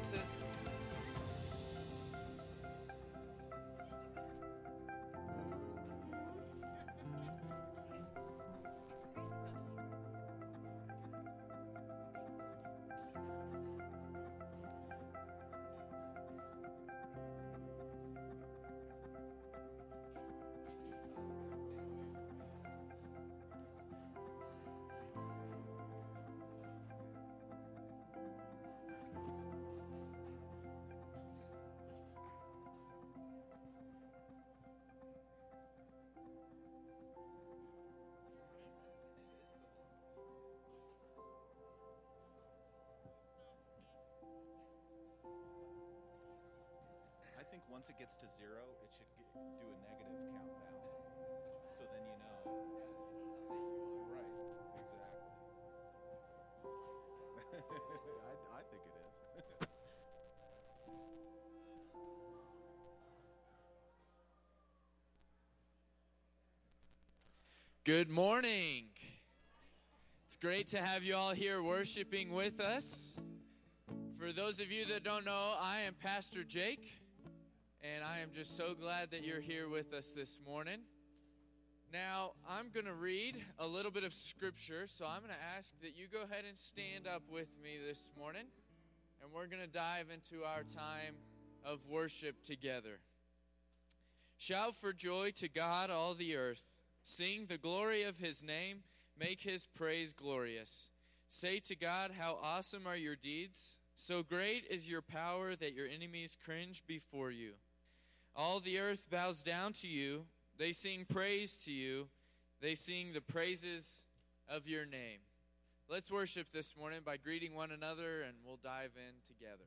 That's it. Think once it gets to zero, it should get, do a negative countdown. So then you know. Right, exactly. I, I think it is. Good morning. It's great to have you all here worshiping with us. For those of you that don't know, I am Pastor Jake, and I am just so glad that you're here with us this morning. Now, I'm going to read a little bit of scripture, so I'm going to ask that you go ahead and stand up with me this morning, and we're going to dive into our time of worship together. Shout for joy to God, all the earth. Sing the glory of his name. Make his praise glorious. Say to God, How awesome are your deeds! So great is your power that your enemies cringe before you. All the earth bows down to you. They sing praise to you. They sing the praises of your name. Let's worship this morning by greeting one another, and we'll dive in together.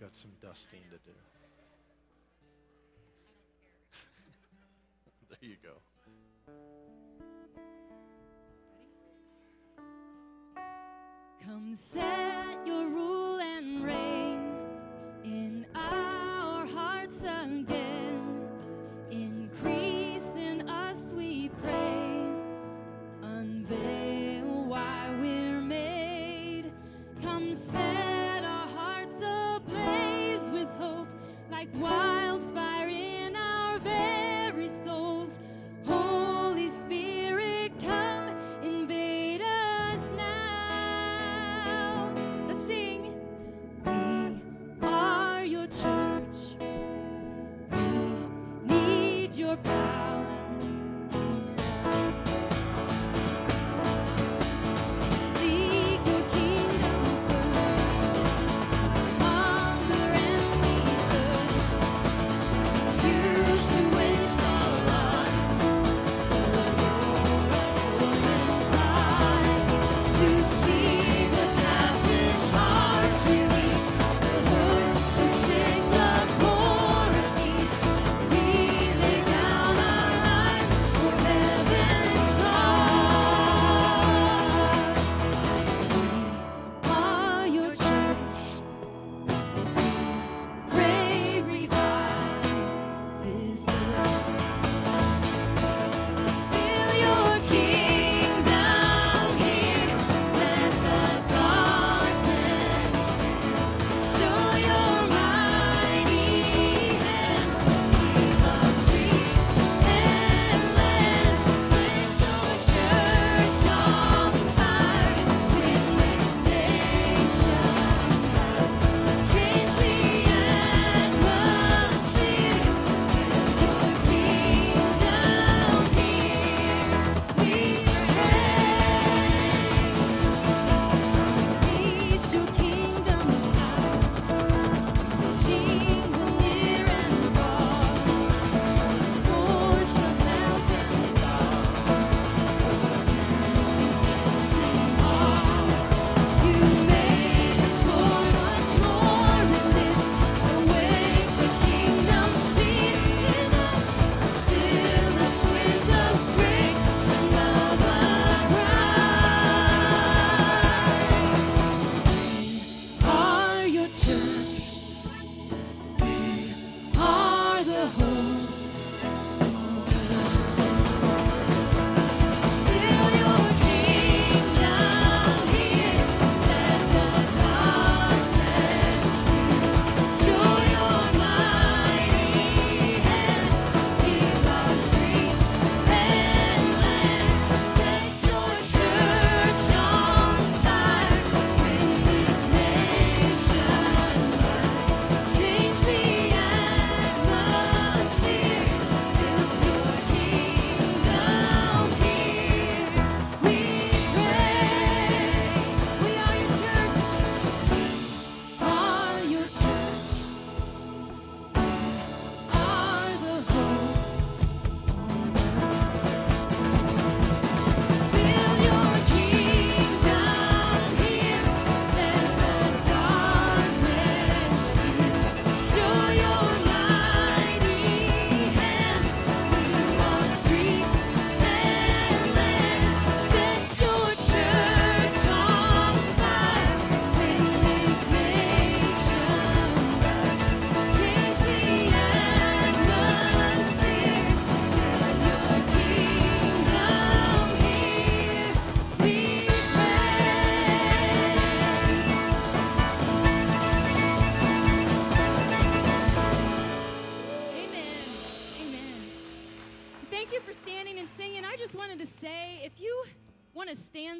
Got some dusting to do.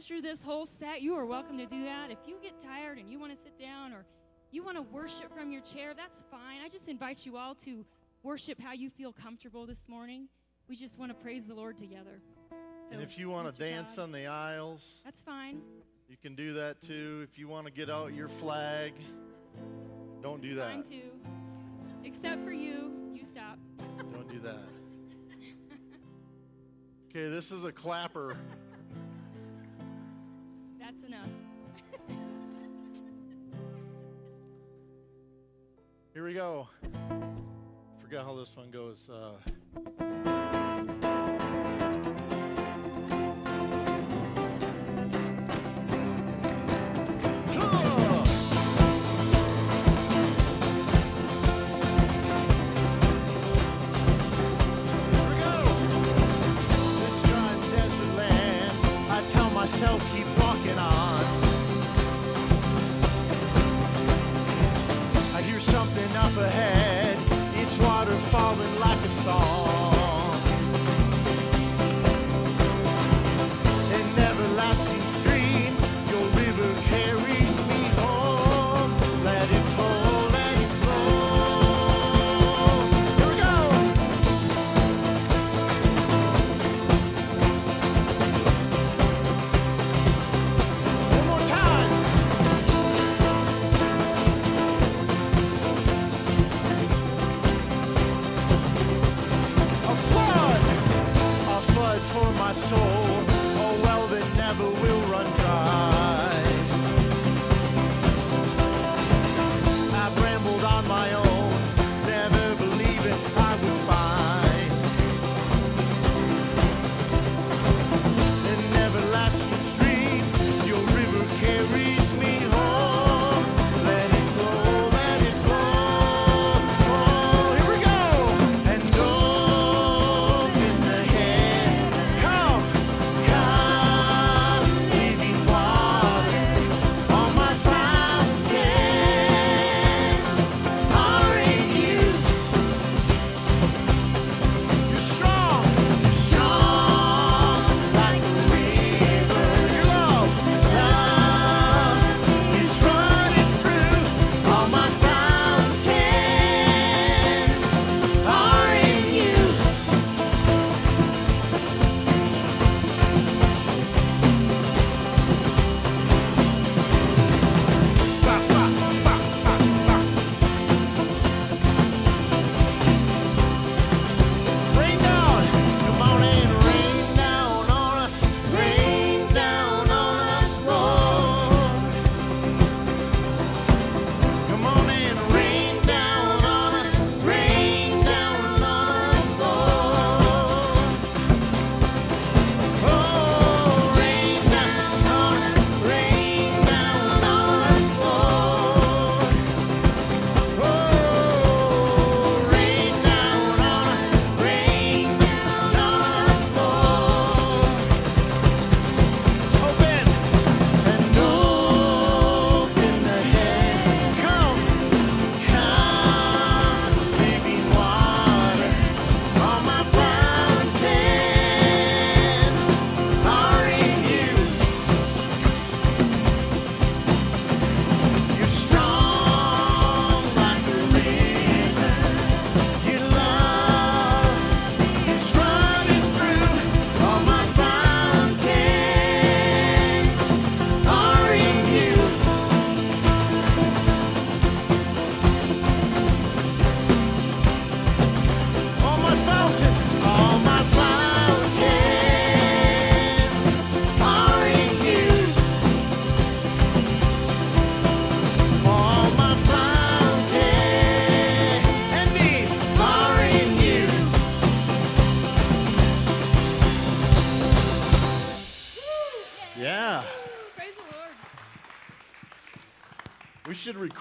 Through this whole set, you are welcome to do that. If you get tired and you want to sit down or you want to worship from your chair, that's fine. I just invite you all to worship how you feel comfortable this morning. We just want to praise the Lord together. And if you want to dance Todd, on the aisles, that's fine. you can do that too. If you want to get out your flag, don't do it's that. fine too. Except for you, you stop. Don't do that. Okay, this is a clapper. Here we go. Forgot how this one goes. Uh,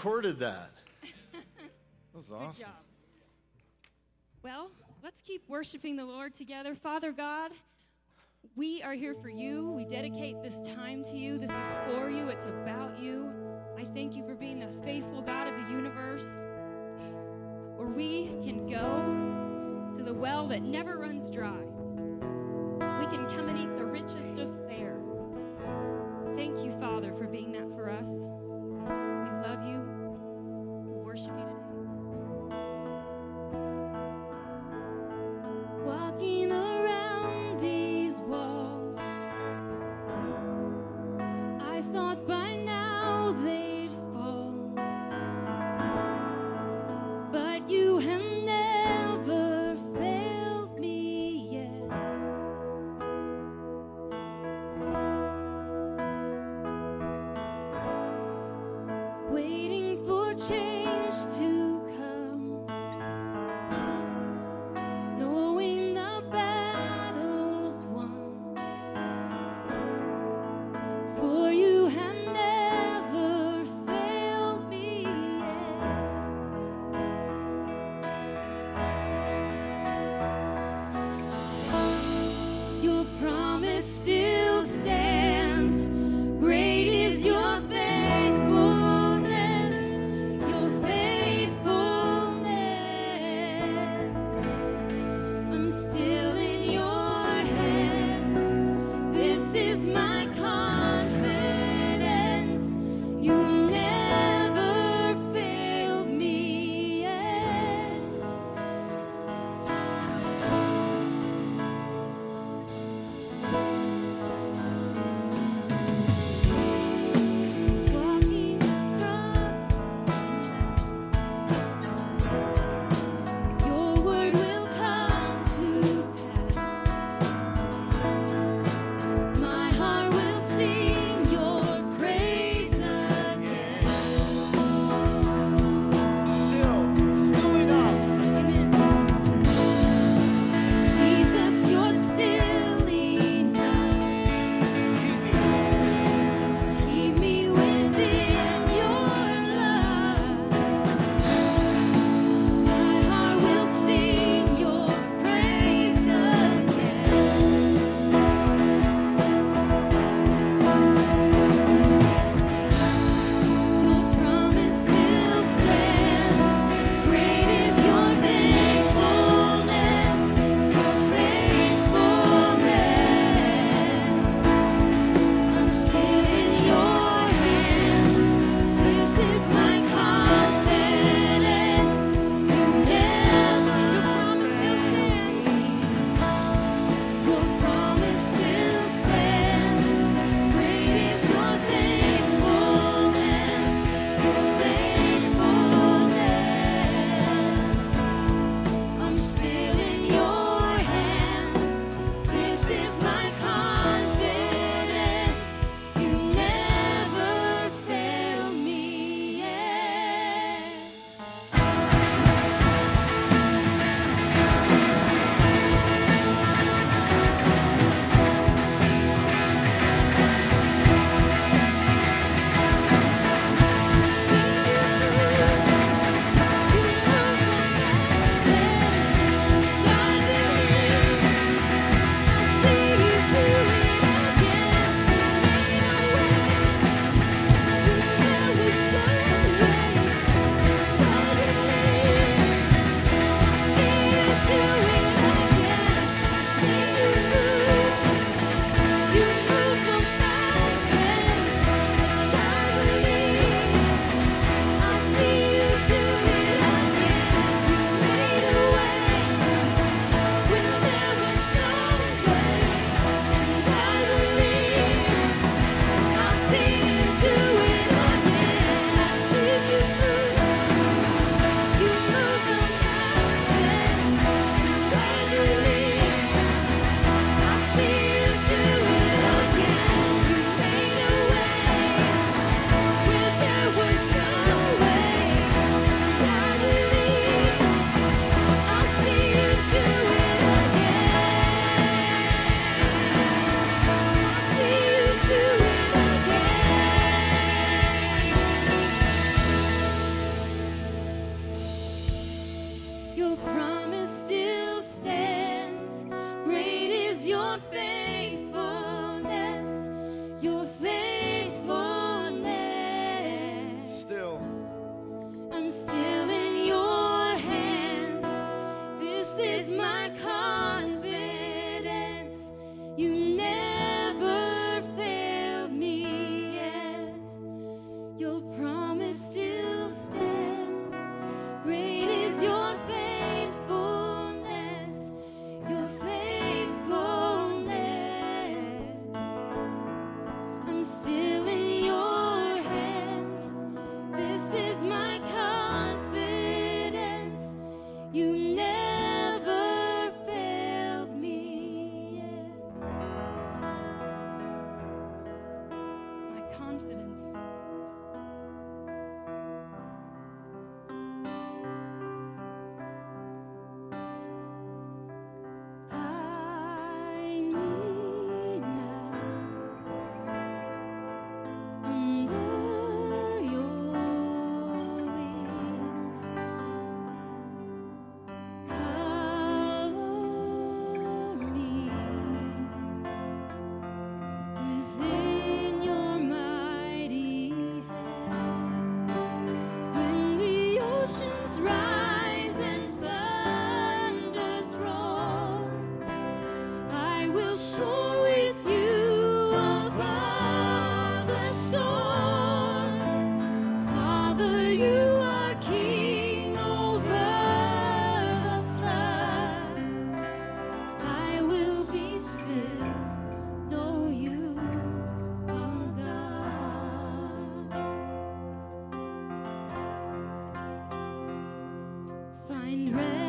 recorded that. That was awesome. Well, let's keep worshiping the Lord together. Father God, we are here for you. We dedicate this time to you. This is for you, it's about you. I thank you for being the faithful God of the universe, where we can go to the well that never runs dry. We can come and eat the richest of fare. Thank you, Father, for being that for us. in red.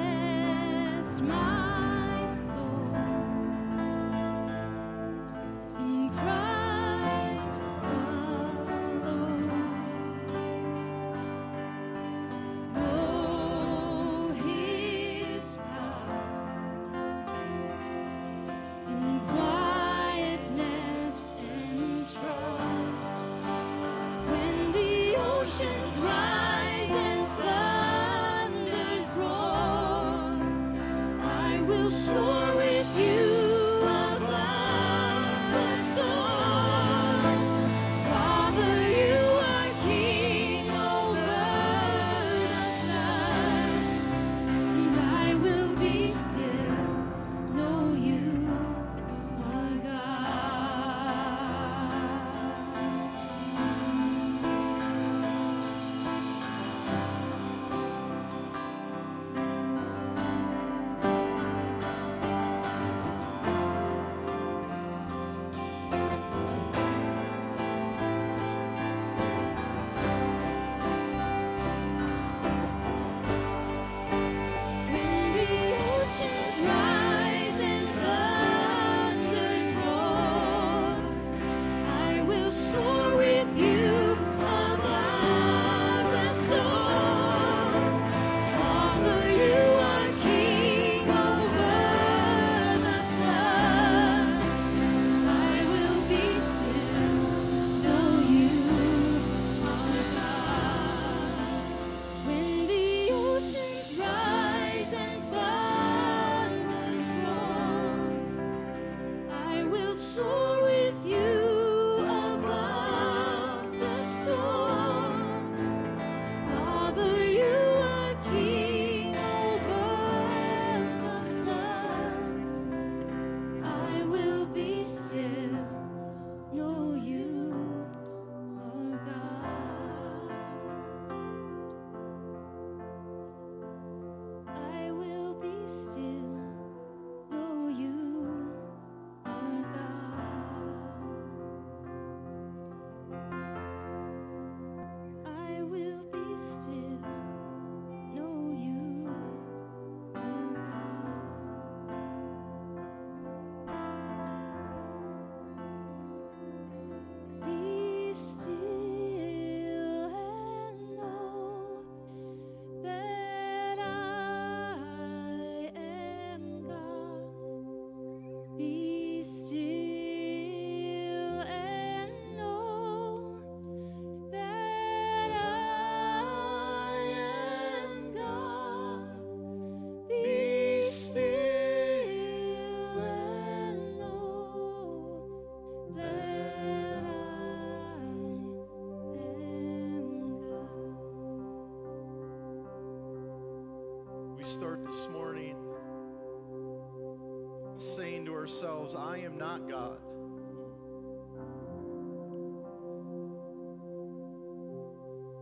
am not God.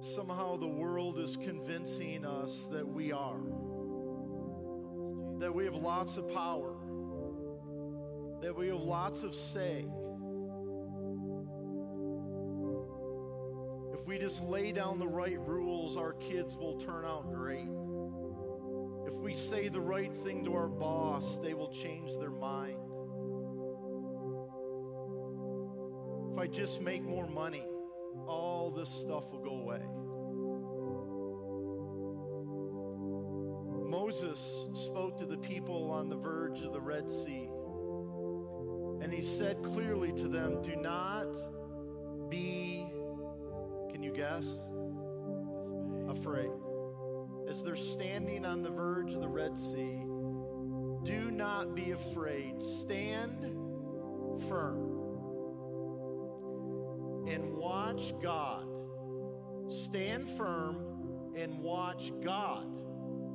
Somehow the world is convincing us that we are, that we have lots of power, that we have lots of say. If we just lay down the right rules, our kids will turn out great. If we say the right thing to our boss, they will change their mind. Just make more money, all this stuff will go away. Moses spoke to the people on the verge of the Red Sea, and he said clearly to them, Do not be, can you guess? Afraid. As they're standing on the verge of the Red Sea, do not be afraid. Stand firm watch God. Stand firm and watch God,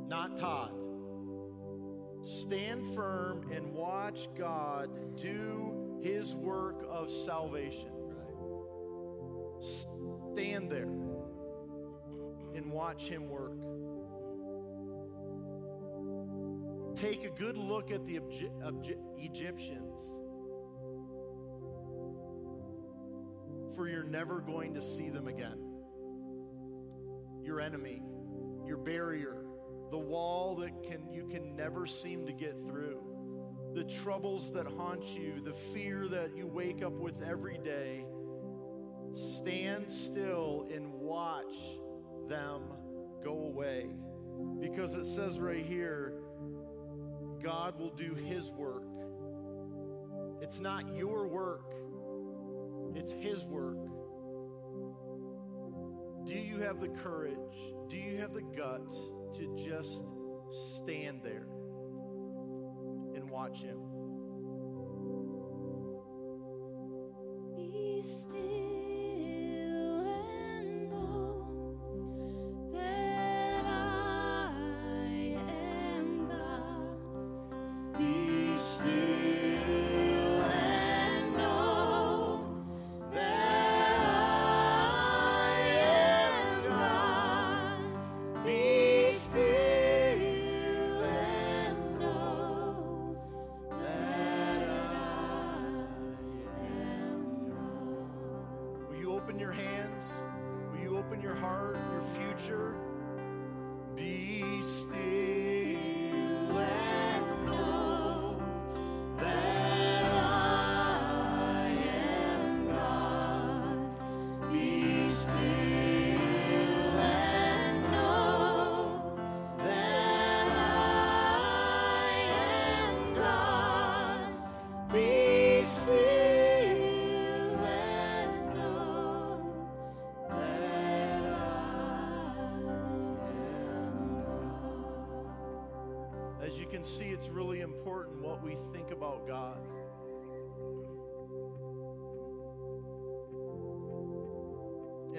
not Todd. Stand firm and watch God do his work of salvation. Stand there and watch him work. Take a good look at the Egy- Egy- Egyptians. You're never going to see them again. Your enemy, your barrier, the wall that can you can never seem to get through. The troubles that haunt you, the fear that you wake up with every day. Stand still and watch them go away. Because it says right here, God will do His work. It's not your work, it's His work. Do you have the courage? Do you have the guts to just stand there and watch Him?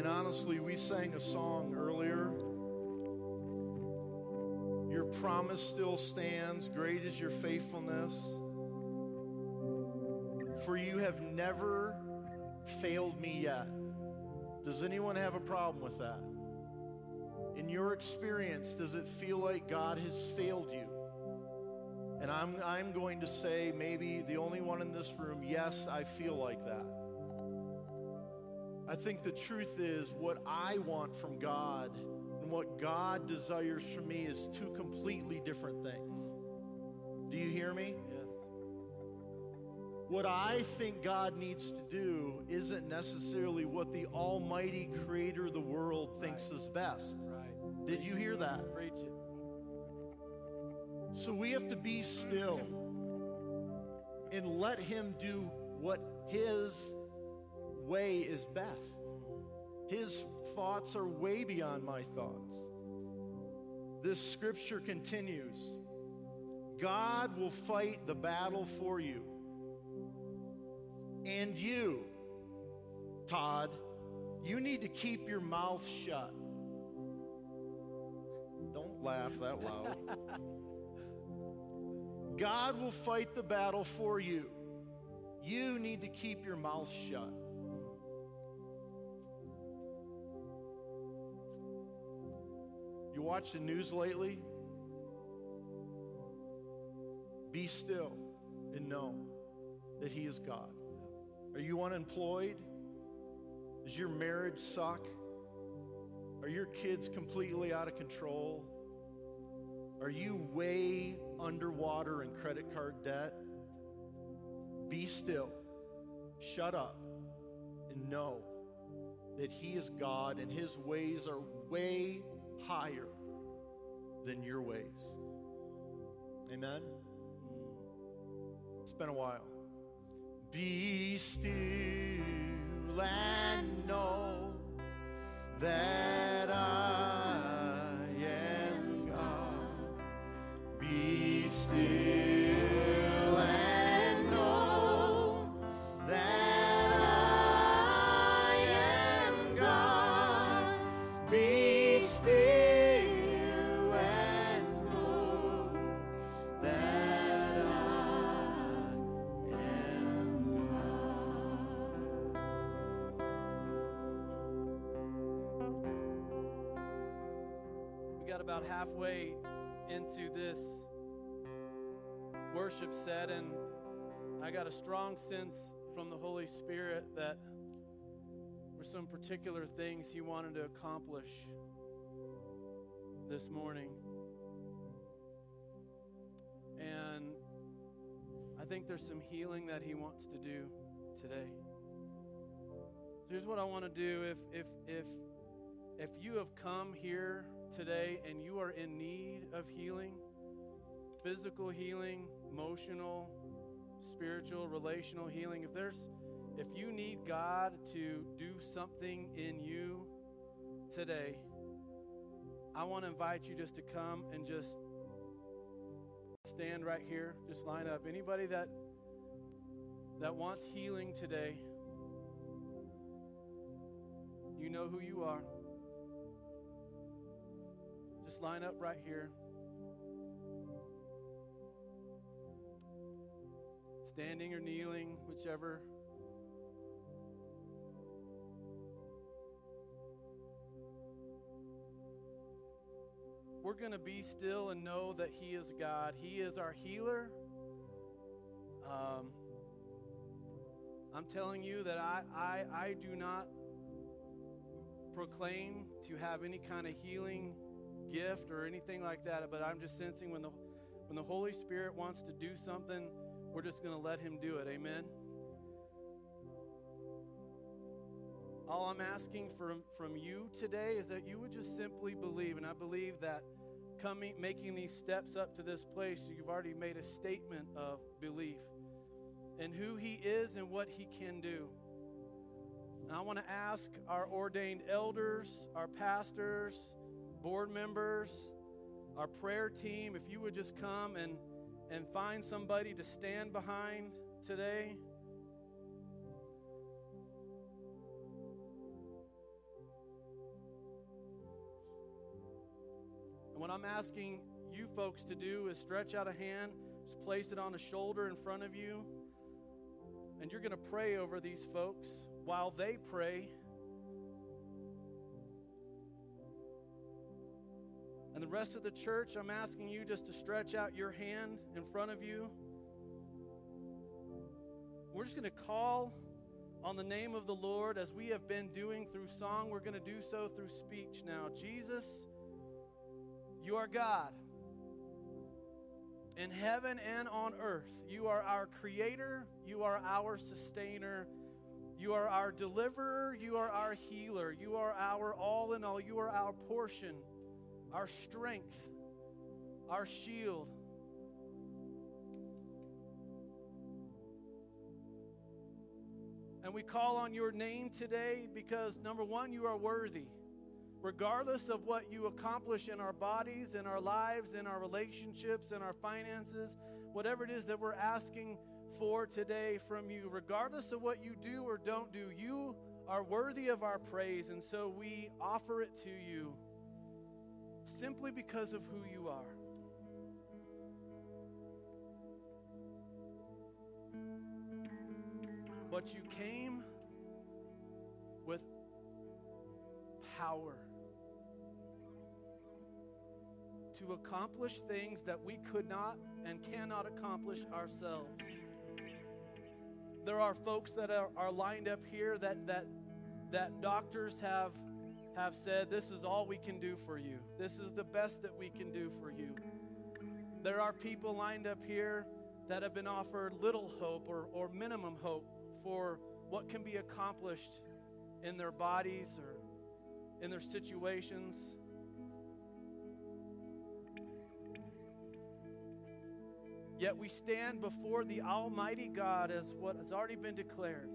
And honestly, we sang a song earlier. Your promise still stands. Great is your faithfulness. For you have never failed me yet. Does anyone have a problem with that? In your experience, does it feel like God has failed you? And I'm, I'm going to say, maybe the only one in this room, yes, I feel like that. I think the truth is, what I want from God and what God desires from me is two completely different things. Do you hear me? Yes. What I think God needs to do isn't necessarily what the Almighty Creator of the world thinks is best. Right. Did you hear that? Preach it. So we have to be still and let Him do what His way is best. His thoughts are way beyond my thoughts. This scripture continues God will fight the battle for you. And you, Todd, you need to keep your mouth shut. Don't laugh that loud. God will fight the battle for you. You need to keep your mouth shut. You watch the news lately? Be still and know that He is God. Are you unemployed? Does your marriage suck? Are your kids completely out of control? Are you way underwater in credit card debt? Be still, shut up, and know that He is God and His ways are way higher than your ways. Amen? It's been a while. Be still and know that I am God. Be still worship set, and I got a strong sense from the Holy Spirit that were some particular things He wanted to accomplish this morning. And I think there's some healing that He wants to do today. Here's what I want to do. If if if if you have come here today and you are in need of healing, physical healing, emotional, spiritual, relational healing, if there's if you need God to do something in you today, I want to invite you just to come and just stand right here, just line up. Anybody that that wants healing today, you know who you are. Just line up right here. Standing or kneeling, whichever. We're going to be still and know that He is God. He is our healer. Um, I'm telling you that I, I, I do not proclaim to have any kind of healing gift or anything like that, but I'm just sensing when the when the Holy Spirit wants to do something, we're just going to let him do it. Amen. All I'm asking from from you today is that you would just simply believe and I believe that coming making these steps up to this place, you've already made a statement of belief in who he is and what he can do. And I want to ask our ordained elders, our pastors, board members, our prayer team, if you would just come and, and find somebody to stand behind today. And what I'm asking you folks to do is stretch out a hand, just place it on a shoulder in front of you, and you're going to pray over these folks while they pray. And the rest of the church, I'm asking you just to stretch out your hand in front of you. We're just going to call on the name of the Lord as we have been doing through song. We're going to do so through speech now. Jesus, you are God. In heaven and on earth, you are our creator, you are our sustainer, you are our deliverer, you are our healer, you are our all in all, you are our portion our strength, our shield. And we call on your name today because, number one, you are worthy. Regardless of what you accomplish in our bodies, in our lives, in our relationships, in our finances, whatever it is that we're asking for today from you, regardless of what you do or don't do, you are worthy of our praise. And so we offer it to you simply because of who you are. But you came with power to accomplish things that we could not and cannot accomplish ourselves. There are folks that are, are lined up here that, that, that doctors have have said, This is all we can do for you. This is the best that we can do for you. There are people lined up here that have been offered little hope or, or minimum hope for what can be accomplished in their bodies or in their situations. Yet we stand before the Almighty God as what has already been declared,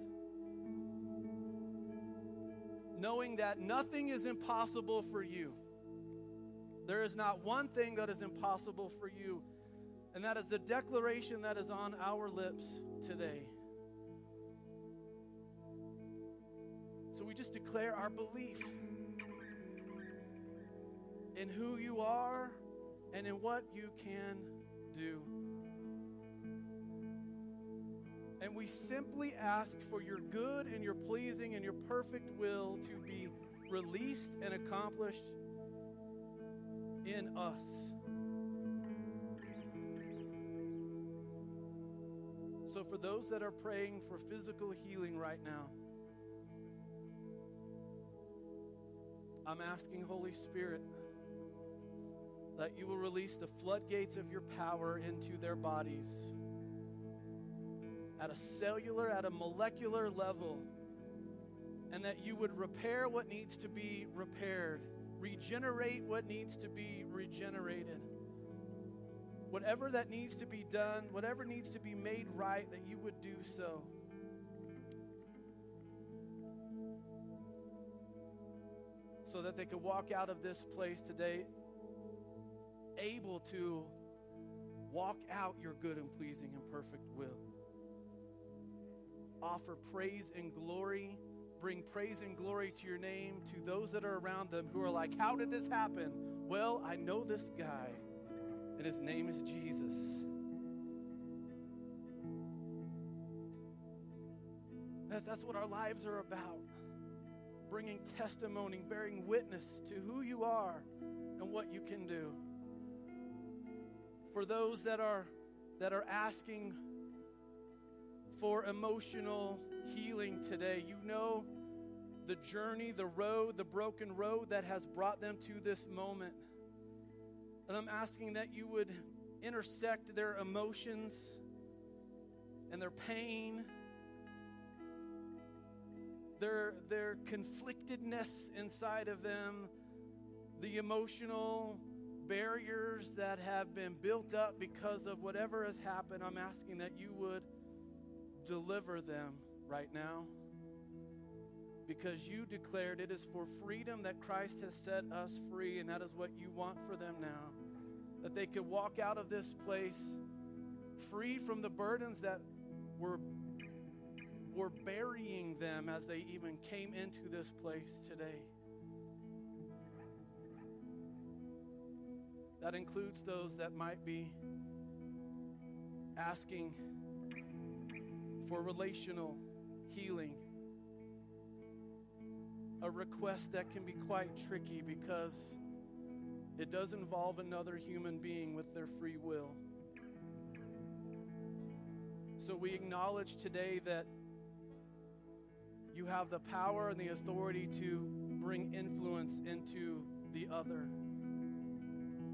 knowing that nothing is impossible for you. There is not one thing that is impossible for you, and that is the declaration that is on our lips today. So we just declare our belief in who you are and in what you can do. And we simply ask for your good and your pleasing and your perfect will to be released and accomplished in us. So, for those that are praying for physical healing right now, I'm asking, Holy Spirit, that you will release the floodgates of your power into their bodies at a cellular, at a molecular level, and that you would repair what needs to be repaired, regenerate what needs to be regenerated. Whatever that needs to be done, whatever needs to be made right, that you would do so. So that they could walk out of this place today able to walk out your good and pleasing and perfect will. Offer praise and glory, bring praise and glory to your name to those that are around them who are like, How did this happen? Well, I know this guy, and his name is Jesus. That's what our lives are about bringing testimony, bearing witness to who you are and what you can do for those that are that are asking for emotional healing today. You know the journey, the road, the broken road that has brought them to this moment. And I'm asking that you would intersect their emotions and their pain, their their conflictedness inside of them, the emotional barriers that have been built up because of whatever has happened, I'm asking that you would deliver them right now. Because you declared it is for freedom that Christ has set us free, and that is what you want for them now. That they could walk out of this place free from the burdens that were, were burying them as they even came into this place today. That includes those that might be asking for relational healing. A request that can be quite tricky because it does involve another human being with their free will. So we acknowledge today that you have the power and the authority to bring influence into the other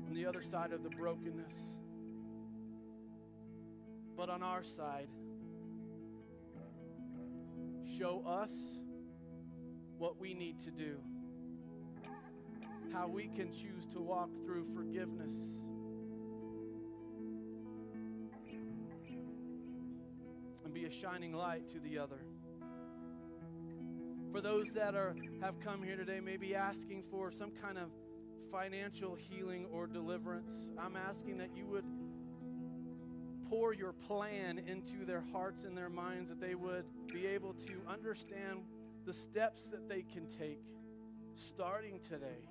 on the other side of the brokenness. But on our side, show us what we need to do, how we can choose to walk through forgiveness. And be a shining light to the other. For those that are have come here today, maybe asking for some kind of financial healing or deliverance, I'm asking that you would pour your plan into their hearts and their minds, that they would be able to understand the steps that they can take starting today.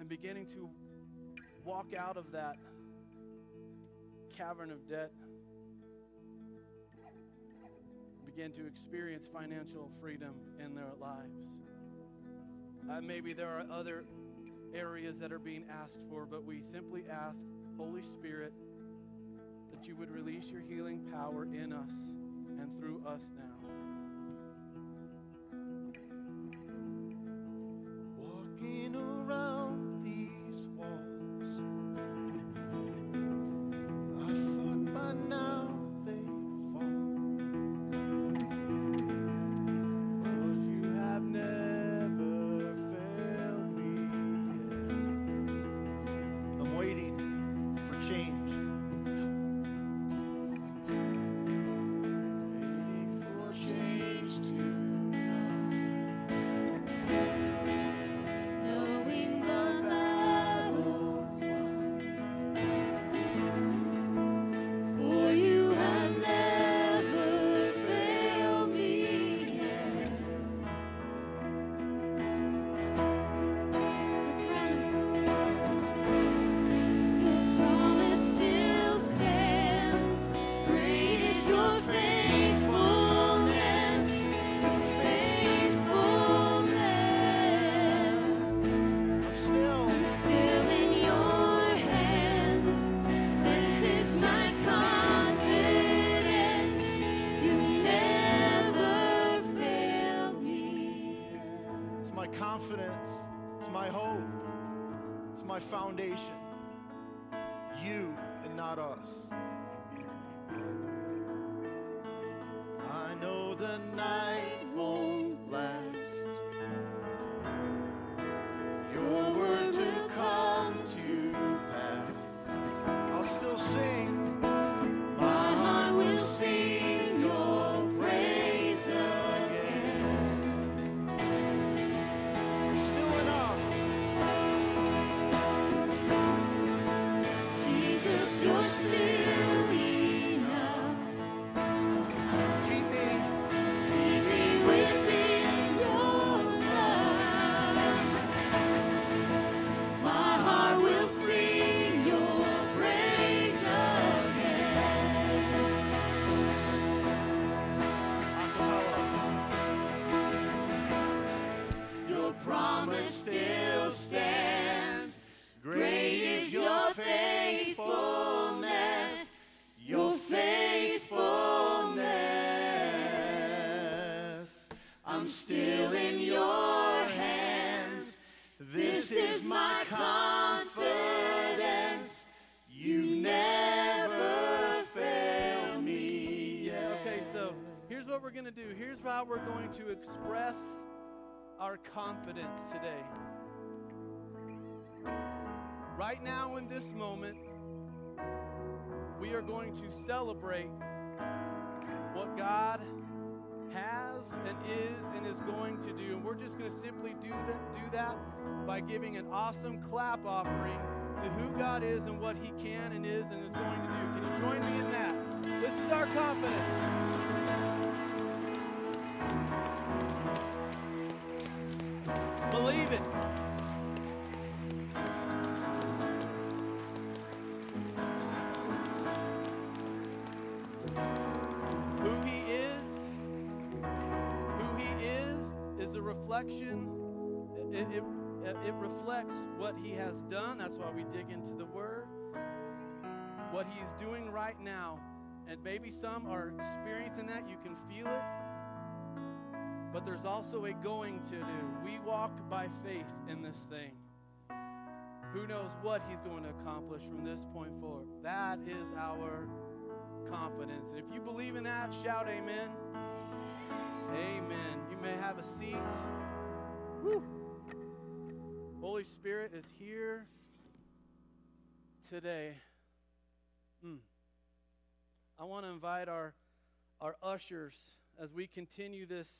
And beginning to walk out of that cavern of debt, begin to experience financial freedom in their lives. Uh, maybe there are other areas that are being asked for, but we simply ask, Holy Spirit, that you would release your healing power in us and through us now. Walking around foundation. Confidence today. Right now, in this moment, we are going to celebrate what God has and is and is going to do. And we're just going to simply do that, do that by giving an awesome clap offering to who God is and what He can and is and is going to do. Can you join me in that? This is our confidence. Who he is, who he is, is a reflection. It, it, it reflects what he has done. That's why we dig into the word. What he's doing right now. And maybe some are experiencing that. You can feel it but there's also a going to do. We walk by faith in this thing. Who knows what he's going to accomplish from this point forward? That is our confidence. And if you believe in that, shout amen. Amen. You may have a seat. Woo. Holy Spirit is here today. Mm. I want to invite our, our ushers as we continue this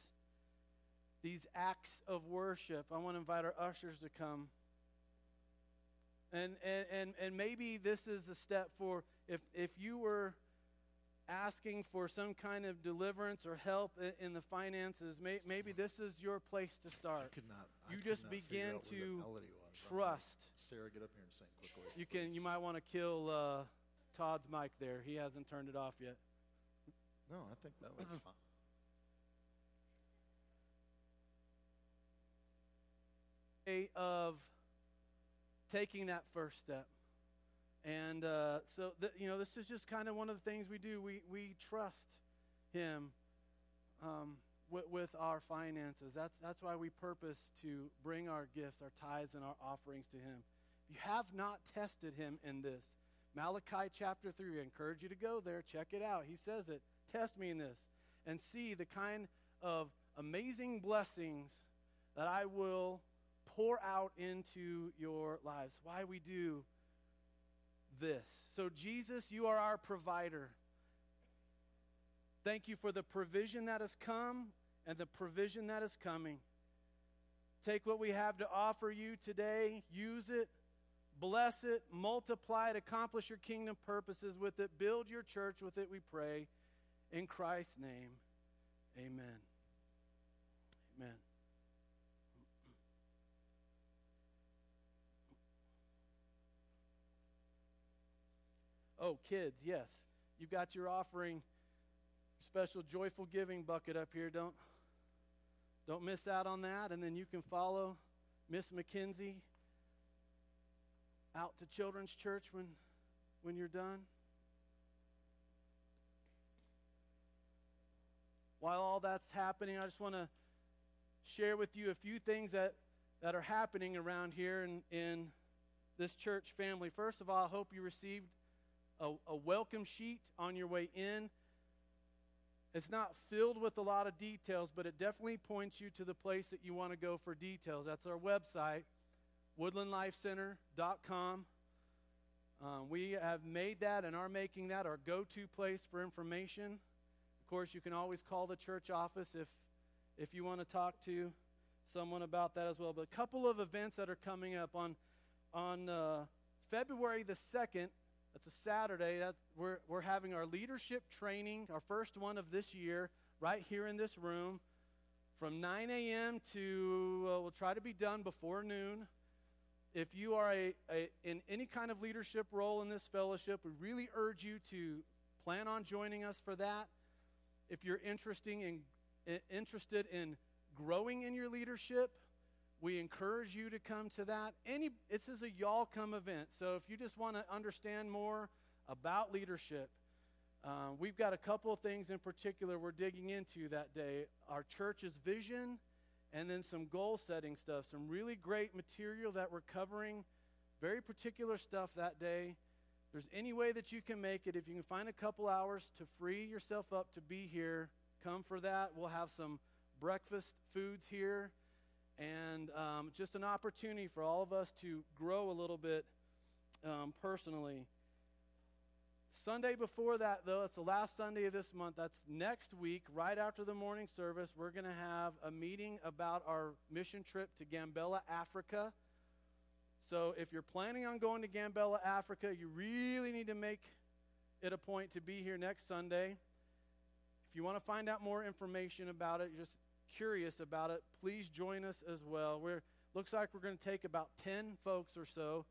these acts of worship. I want to invite our ushers to come. And, and, and, and maybe this is a step for if, if you were asking for some kind of deliverance or help i- in the finances, may, maybe this is your place to start. I start. could not. I You could just not begin out where the to was. Trust. Sarah, get up here and sing quickly. You can. You might want to kill uh, Todd's mic there. He hasn't turned it off yet. No, I think that was fine. Way of taking that first step. And uh, so, th- you know, this is just kind of one of the things we do. We, we trust Him um, with, with our finances. That's, that's why we purpose to bring our gifts, our tithes, and our offerings to Him. If you have not tested Him in this, Malachi chapter 3, I encourage you to go there, check it out. He says it. Test me in this and see the kind of amazing blessings that I will pour out into your lives. Why we do this. So, Jesus, you are our provider. Thank you for the provision that has come and the provision that is coming. Take what we have to offer you today, use it, bless it, multiply it, accomplish your kingdom purposes with it, build your church with it, we pray. In Christ's name, amen. Amen. Oh, kids, yes. You've got your offering special joyful giving bucket up here. Don't don't miss out on that and then you can follow Miss McKenzie out to children's church when when you're done. While all that's happening, I just want to share with you a few things that, that are happening around here in, in this church family. First of all, I hope you received a, a welcome sheet on your way in. It's not filled with a lot of details, but it definitely points you to the place that you want to go for details. That's our website, woodlandlifecenter.com. Um, we have made that and are making that our go to place for information. Of course, you can always call the church office if, if you want to talk to someone about that as well. But a couple of events that are coming up on, on uh, February the 2nd, that's a Saturday, that we're, we're having our leadership training, our first one of this year, right here in this room from 9 a.m. to, uh, we'll try to be done before noon if you are a, a, in any kind of leadership role in this fellowship, we really urge you to plan on joining us for that. If you're interesting in, in, interested in growing in your leadership, we encourage you to come to that. Any, this is a y'all come event, so if you just want to understand more about leadership, uh, we've got a couple of things in particular we're digging into that day. Our church's vision and then some goal setting stuff, some really great material that we're covering, very particular stuff that day. There's any way that you can make it. If you can find a couple hours to free yourself up to be here, come for that. We'll have some breakfast foods here and um, just an opportunity for all of us to grow a little bit um, personally. Sunday before that, though, it's the last Sunday of this month. That's next week, right after the morning service. We're going to have a meeting about our mission trip to Gambella, Africa. So if you're planning on going to Gambella, Africa, you really need to make it a point to be here next Sunday. If you want to find out more information about it, just curious about it, please join us as well. We're looks like we're going to take about 10 folks or so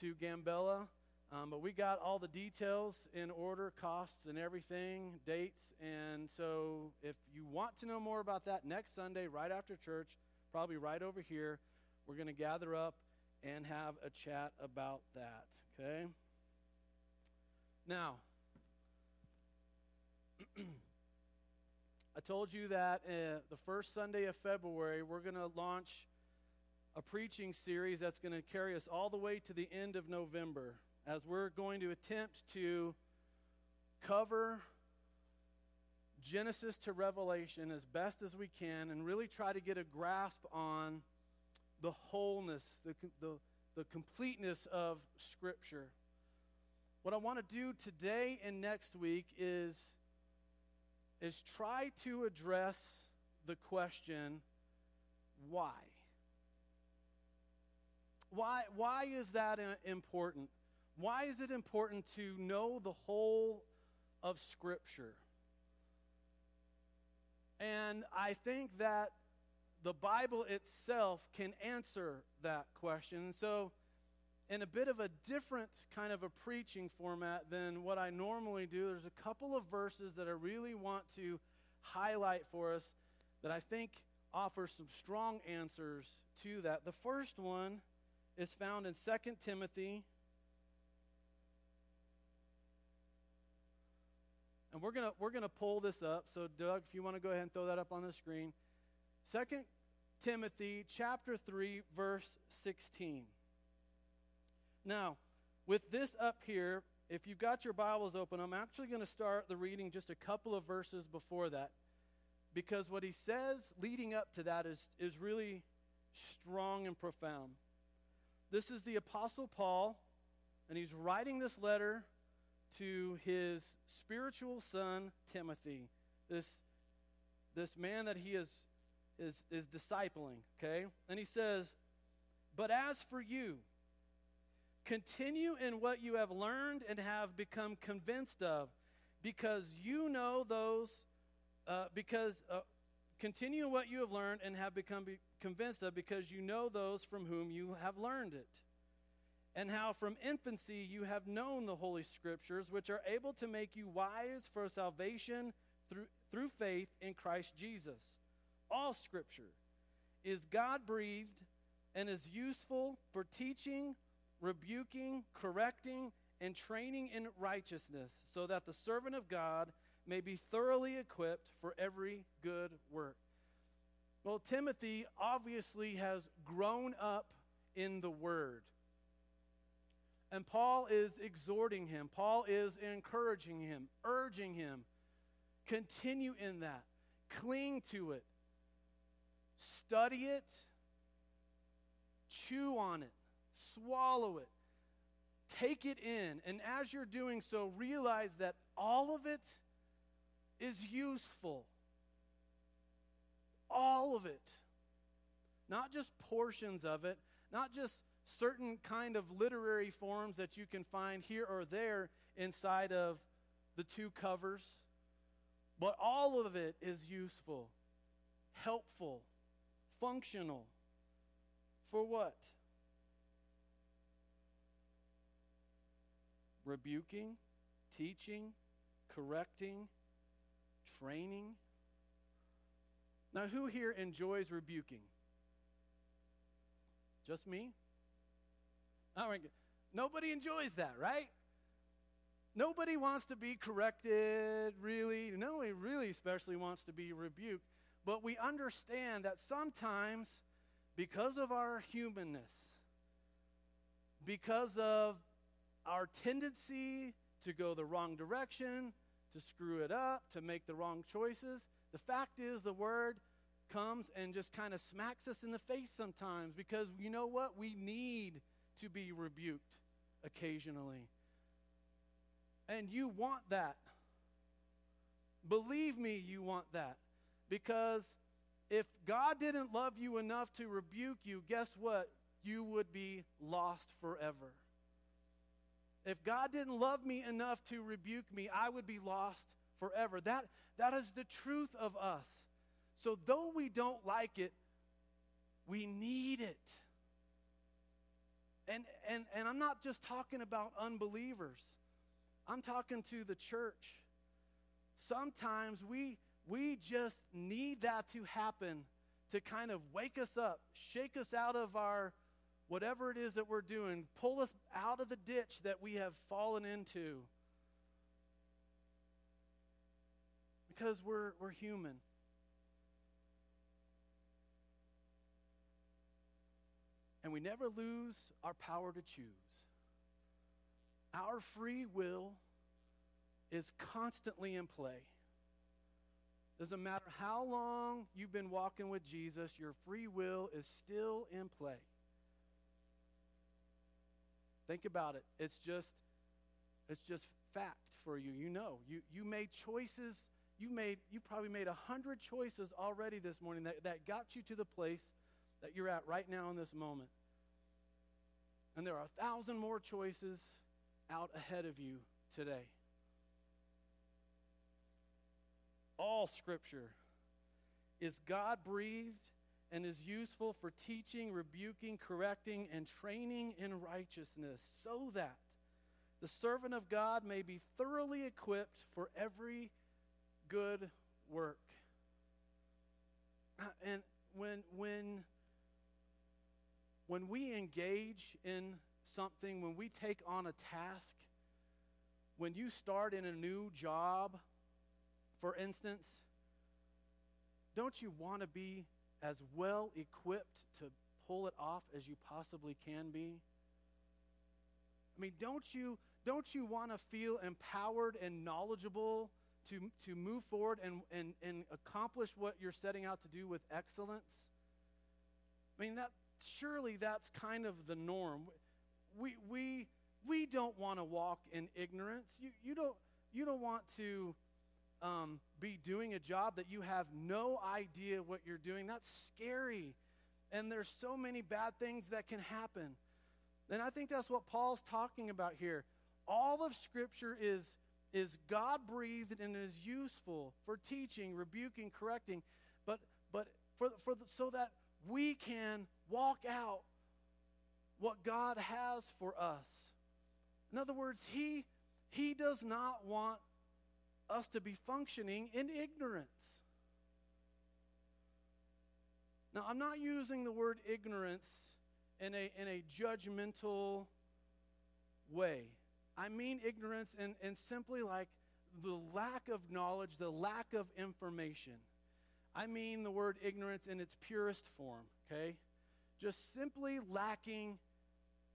to Gambella. Um, but we got all the details in order, costs and everything, dates. And so if you want to know more about that, next Sunday, right after church, probably right over here, we're going to gather up and have a chat about that. Okay? Now, I told you that uh, the first Sunday of February, we're going to launch a preaching series that's going to carry us all the way to the end of November as we're going to attempt to cover Genesis to Revelation as best as we can and really try to get a grasp on the wholeness, the, the, the completeness of Scripture. What I want to do today and next week is, is try to address the question why? Why, why is that important? Why is it important to know the whole of Scripture? And I think that the Bible itself can answer that question. So, in a bit of a different kind of a preaching format than what I normally do, there's a couple of verses that I really want to highlight for us that I think offer some strong answers to that. The first one is found in 2 Timothy And we're going to we're gonna pull this up. So, Doug, if you want to go ahead and throw that up on the screen. Second Timothy chapter 3, verse 16. Now, with this up here, if you've got your Bibles open, I'm actually going to start the reading just a couple of verses before that. Because what he says leading up to that is, is really strong and profound. This is the Apostle Paul, and he's writing this letter to his spiritual son Timothy, this, this man that he is, is, is discipling, okay? And he says, But as for you, continue in what you have learned and have become convinced of, because you know those, uh, because uh, continue in what you have learned and have become be convinced of, because you know those from whom you have learned it and how from infancy you have known the Holy Scriptures, which are able to make you wise for salvation through, through faith in Christ Jesus. All Scripture is God breathed and is useful for teaching, rebuking, correcting, and training in righteousness, so that the servant of God may be thoroughly equipped for every good work. Well, Timothy obviously has grown up in the Word. And Paul is exhorting him, Paul is encouraging him, urging him. Continue in that, cling to it, study it, chew on it, swallow it, take it in. And as you're doing so, realize that all of it is useful. All of it. Not just portions of it, not just certain kind of literary forms that you can find here or there inside of the two covers, but all of it is useful, helpful, functional. For what? Rebuking, teaching, correcting, training. Now, who here enjoys rebuking? Just me? All right. Nobody enjoys that, right? Nobody wants to be corrected, really. Nobody really especially wants to be rebuked. But we understand that sometimes, because of our humanness, because of our tendency to go the wrong direction, to screw it up, to make the wrong choices, the fact is the word comes and just kind of smacks us in the face sometimes because you know what? We need to be rebuked occasionally. And you want that. Believe me, you want that. Because if God didn't love you enough to rebuke you, guess what? You would be lost forever. If God didn't love me enough to rebuke me, I would be lost forever. That, that is the truth of us. So, though we don't like it, we need it. And, and, and I'm not just talking about unbelievers, I'm talking to the church. Sometimes we, we just need that to happen to kind of wake us up, shake us out of our whatever it is that we're doing, pull us out of the ditch that we have fallen into. Because we're, we're human. And we never lose our power to choose. Our free will is constantly in play. Doesn't matter how long you've been walking with Jesus, your free will is still in play. Think about it. It's just it's just fact for you. You know. You you made choices. You made you probably made a hundred choices already this morning that, that got you to the place that you're at right now in this moment. And there are a thousand more choices out ahead of you today. All scripture is God breathed and is useful for teaching, rebuking, correcting, and training in righteousness, so that the servant of God may be thoroughly equipped for every good work. And when, when, when we engage in something, when we take on a task, when you start in a new job, for instance, don't you want to be as well equipped to pull it off as you possibly can be? I mean, don't you don't you want to feel empowered and knowledgeable to, to move forward and, and, and accomplish what you're setting out to do with excellence? I mean, that surely that's kind of the norm. We, we, we don't want to walk in ignorance. You, you, don't, you don't want to um, be doing a job that you have no idea what you're doing. That's scary. And there's so many bad things that can happen. And I think that's what Paul's talking about here. All of Scripture is, is God breathed and is useful for teaching, rebuking, correcting, but, but for, for the, so that we can walk out what God has for us. In other words, He, he does not want us to be functioning in ignorance. Now, I'm not using the word ignorance in a, in a judgmental way. I mean ignorance in, in simply like the lack of knowledge, the lack of information. I mean the word ignorance in its purest form, okay? Just simply lacking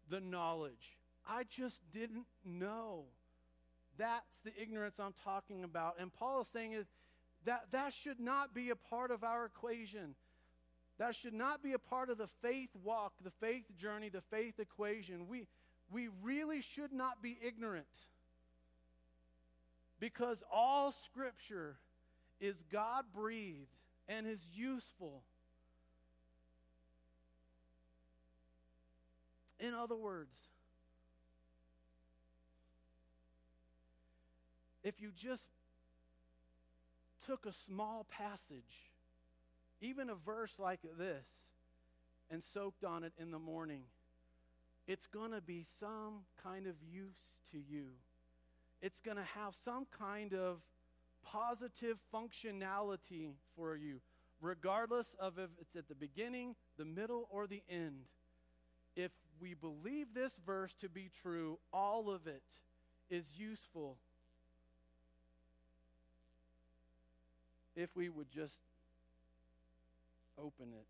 the knowledge I just didn't know. That's the ignorance I'm talking about. And Paul is saying is that that should not be a part of our equation. That should not be a part of the faith walk, the faith journey, the faith equation. We, we really should not be ignorant because all scripture is God breathed and is useful. In other words, if you just took a small passage, even a verse like this, and soaked on it in the morning, it's going to be some kind of use to you. It's going to have some kind of positive functionality for you, regardless of if it's at the beginning, the middle, or the end. If we believe this verse to be true, all of it is useful if we would just open it.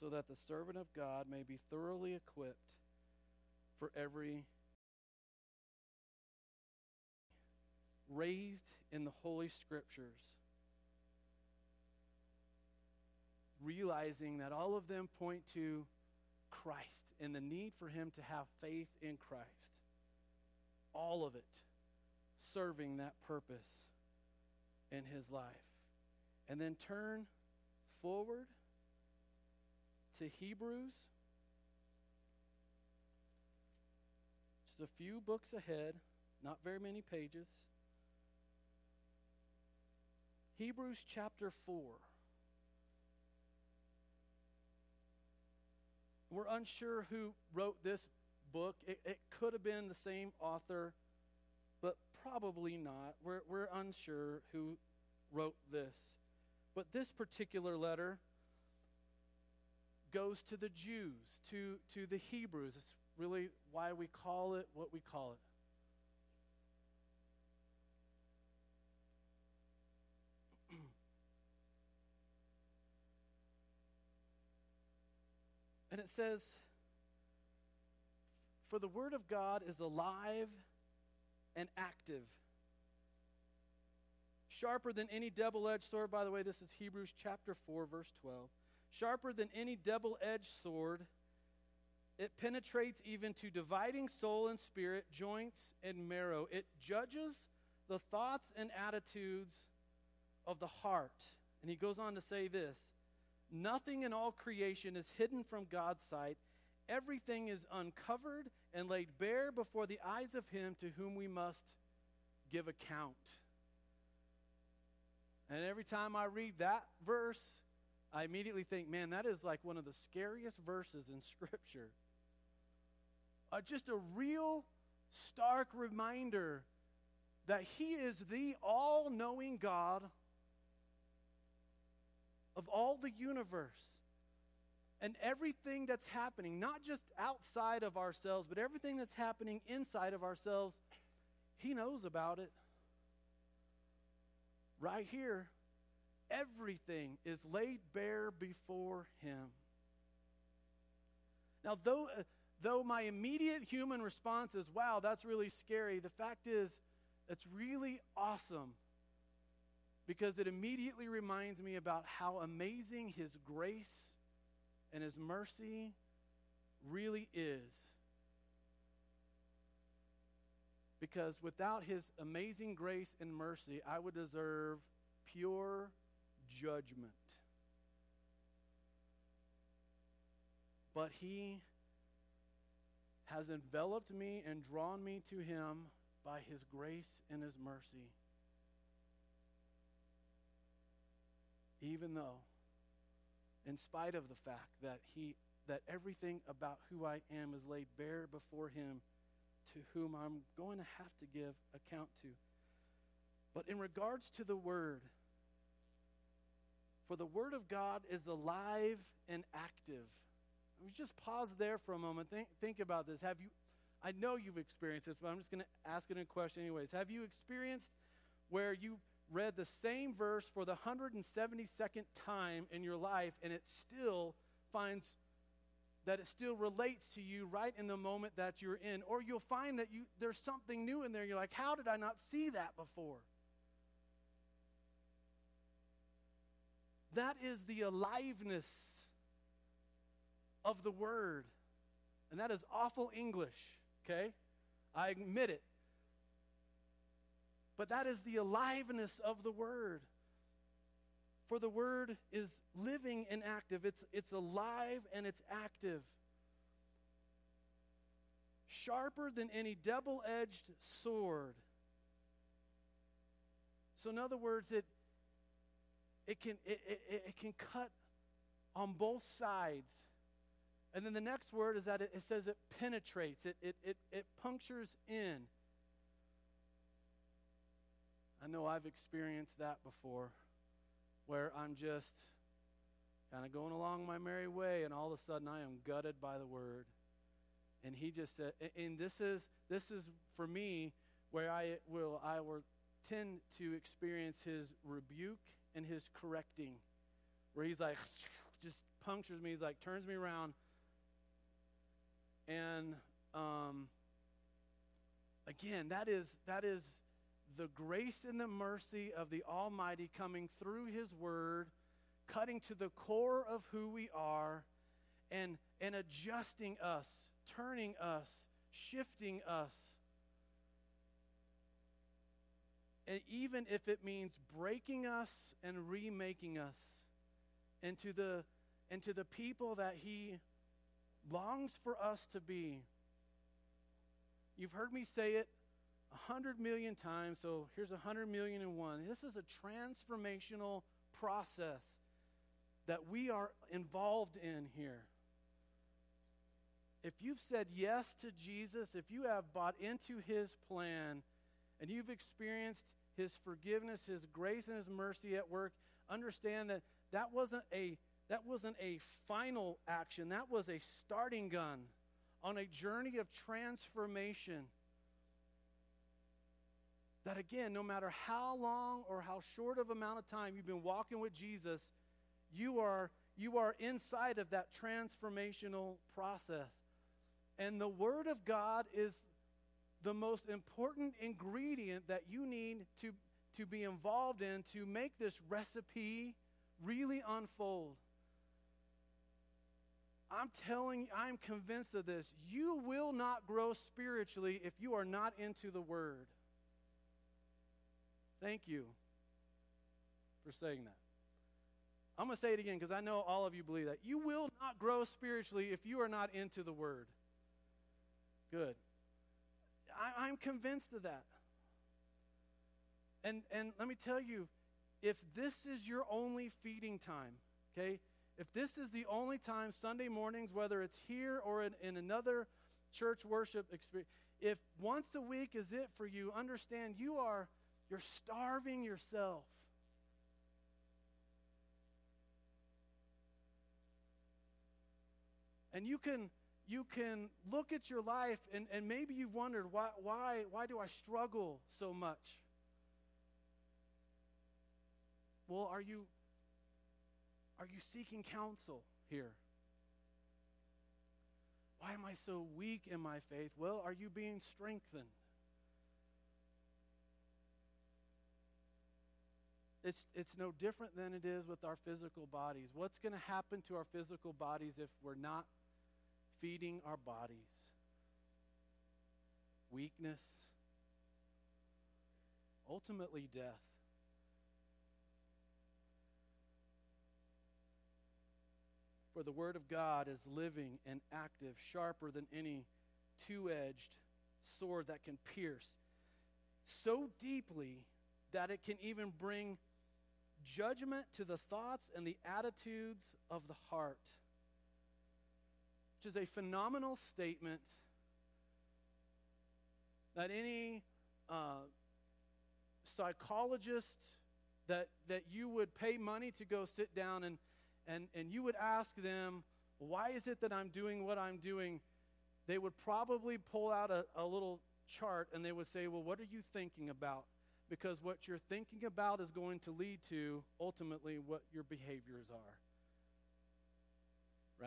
So that the servant of God may be thoroughly equipped for every raised in the Holy Scriptures, realizing that all of them point to Christ and the need for him to have faith in Christ. All of it serving that purpose in his life. And then turn forward to Hebrews. Just a few books ahead, not very many pages. Hebrews chapter 4. We're unsure who wrote this book. It, it could have been the same author, probably not. We're, we're unsure who wrote this. But this particular letter goes to the Jews, to, to the Hebrews. It's really why we call it what we call it. And it says, For the word of God is alive and active, sharper than any double edged sword. By the way, this is Hebrews chapter 4, verse 12. Sharper than any double edged sword. It penetrates even to dividing soul and spirit, joints and marrow. It judges the thoughts and attitudes of the heart. And he goes on to say this Nothing in all creation is hidden from God's sight. Everything is uncovered and laid bare before the eyes of Him to whom we must give account. And every time I read that verse, I immediately think, man, that is like one of the scariest verses in Scripture. Uh, just a real stark reminder that He is the all knowing God of all the universe. And everything that's happening, not just outside of ourselves, but everything that's happening inside of ourselves, He knows about it. Right here, everything is laid bare before Him. Now, though, uh, though my immediate human response is, wow, that's really scary, the fact is, it's really awesome because it immediately reminds me about how amazing His grace and His mercy really is. Because without His amazing grace and mercy, I would deserve pure judgment. But He has enveloped me and drawn me to Him by His grace and His mercy. even though in spite of the fact that he that everything about who I am is laid bare before him to whom I'm going to have to give account to. But in regards to the word, for the word of God is alive and active. We just pause there for a moment. Think, think about this. Have you I know you've experienced this, but I'm just going to ask it in a question anyways. Have you experienced where you read the same verse for the 172nd time in your life and it still finds that it still relates to you right in the moment that you're in. Or you'll find that you, there's something new in there. You're like, how did I not see that before? That is the aliveness of the Word. And that is awful English, okay? I admit it. But that is the aliveness of the Word. For the Word is living and active, it's, it's alive and it's active. Sharper than any double edged sword. So, in other words, it, it, can, it, it, it can cut on both sides. And then the next word is that it, it says it penetrates, it, it, it, it punctures in. I know I've experienced that before, where I'm just kind of going along my merry way, and all of a sudden I am gutted by the word. And he just said, and this is this is for me where I will I will tend to experience his rebuke and his correcting, where he's like just punctures me, he's like turns me around, and um, again that is that is the grace and the mercy of the Almighty coming through His Word, cutting to the core of who we are, and, and adjusting us, turning us, shifting us. And even if it means breaking us and remaking us into the, into the people that He longs for us to be. You've heard me say it a hundred million times, so here's a hundred million and one. This is a transformational process that we are involved in here. If you've said yes to Jesus, if you have bought into his plan, and you've experienced his forgiveness, his grace, and his mercy at work, understand that that wasn't a that wasn't a final action. That was a starting gun on a journey of transformation that again, no matter how long or how short of amount of time you've been walking with Jesus, you are you are inside of that transformational process. And the word of God is the most important ingredient that you need to to be involved in to make this recipe really unfold. I'm telling you, I'm convinced of this. You will not grow spiritually if you are not into the Word. Thank you for saying that. I'm going to say it again because I know all of you believe that. You will not grow spiritually if you are not into the Word. Good. I, am convinced of that. And, and let me tell you, if this is your only feeding time, okay, if this is the only time Sunday mornings, whether it's here or in, in another church worship experience, if once a week is it for you, understand you are you're starving yourself. And you can you can look at your life and, and maybe you've wondered why why why do I struggle so much? Well, are you are you seeking counsel here? Why am I so weak in my faith? Well, are you being strengthened? It's, it's no different than it is with our physical bodies. What's going to happen to our physical bodies if we're not feeding our bodies? Weakness, ultimately, death. For the Word of God is living and active, sharper than any two edged sword that can pierce so deeply that it can even bring judgment to the thoughts and the attitudes of the heart, which is a phenomenal statement that any uh, psychologist that, that you would pay money to go sit down and, and, and you would ask them, why is it that I'm doing what I'm doing? They would probably pull out a, a little chart and they would say, well, what are you thinking about? Because what you're thinking about is going to lead to ultimately what your behaviors are.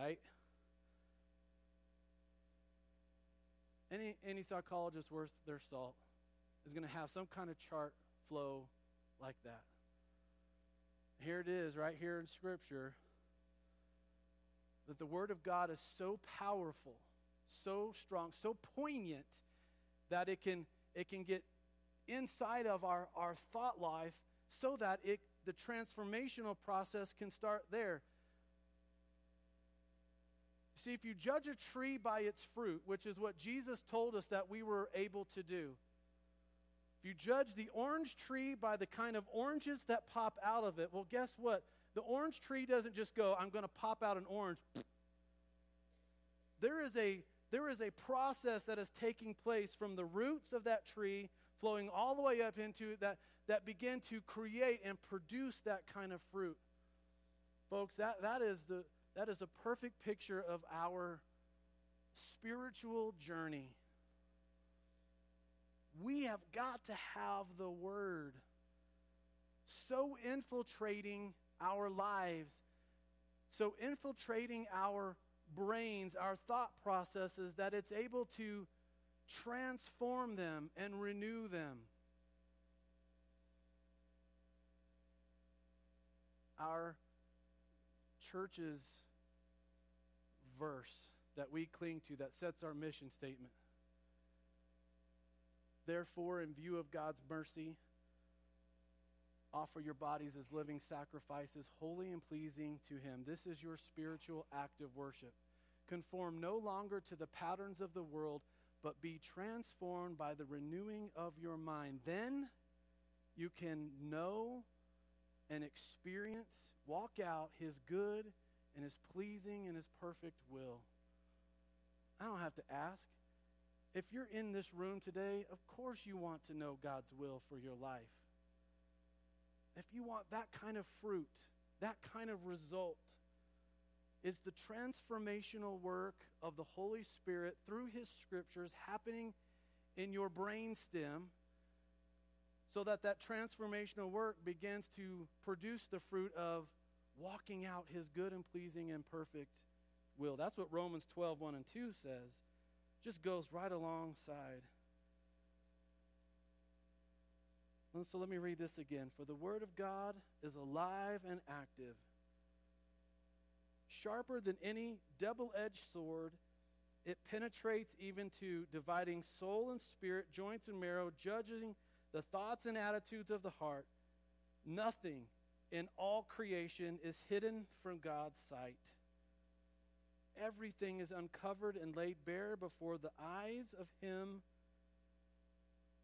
Right? any, any psychologist worth their salt is going to have some kind of chart flow like that. Here it is, right here in Scripture, that the Word of God is so powerful, so strong, so poignant that it can, it can get inside of our, our thought life so that it, the transformational process can start there. See, if you judge a tree by its fruit, which is what Jesus told us that we were able to do, if you judge the orange tree by the kind of oranges that pop out of it, well, guess what? The orange tree doesn't just go, I'm going to pop out an orange. There is a there is a process that is taking place from the roots of that tree flowing all the way up into that that begin to create and produce that kind of fruit. Folks, that, that is the that is a perfect picture of our spiritual journey. We have got to have the word so infiltrating our lives, so infiltrating our brains, our thought processes, that it's able to transform them and renew them. Our church's verse that we cling to that sets our mission statement. Therefore, in view of God's mercy, offer your bodies as living sacrifices, holy and pleasing to Him. This is your spiritual act of worship. Conform no longer to the patterns of the world, but be transformed by the renewing of your mind. Then you can know and experience, walk out His good and His pleasing and His perfect will. I don't have to ask. If you're in this room today, of course you want to know God's will for your life. If you want that kind of fruit, that kind of result, is the transformational work of the Holy Spirit through His scriptures happening in your brain stem so that that transformational work begins to produce the fruit of walking out His good and pleasing and perfect will. That's what Romans 12, 1 and 2 says. Just goes right alongside. And so let me read this again. For the Word of God is alive and active, sharper than any double edged sword. It penetrates even to dividing soul and spirit, joints and marrow, judging the thoughts and attitudes of the heart. Nothing in all creation is hidden from God's sight. Everything is uncovered and laid bare before the eyes of Him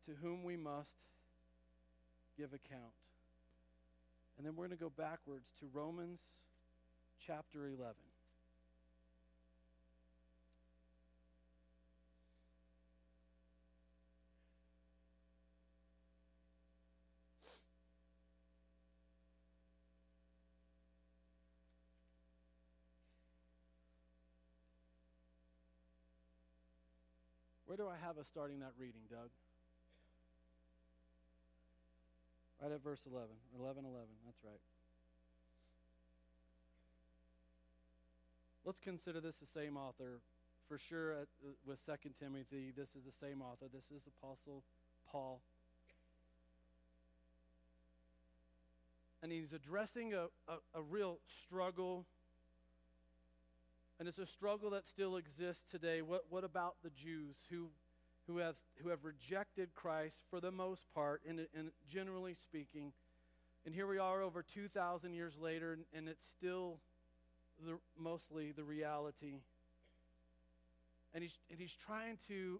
to whom we must give account. And then we're going to go backwards to Romans chapter 11. Where do I have us starting that reading, Doug? Right at verse 11. 11, 11. That's right. Let's consider this the same author. For sure, at, uh, with Second Timothy, this is the same author. This is Apostle Paul. And he's addressing a, a, a real struggle. And it's a struggle that still exists today. What, what about the Jews who who have, who have rejected Christ for the most part, and, and generally speaking. And here we are over 2,000 years later, and, and it's still the, mostly the reality. And he's, and he's trying to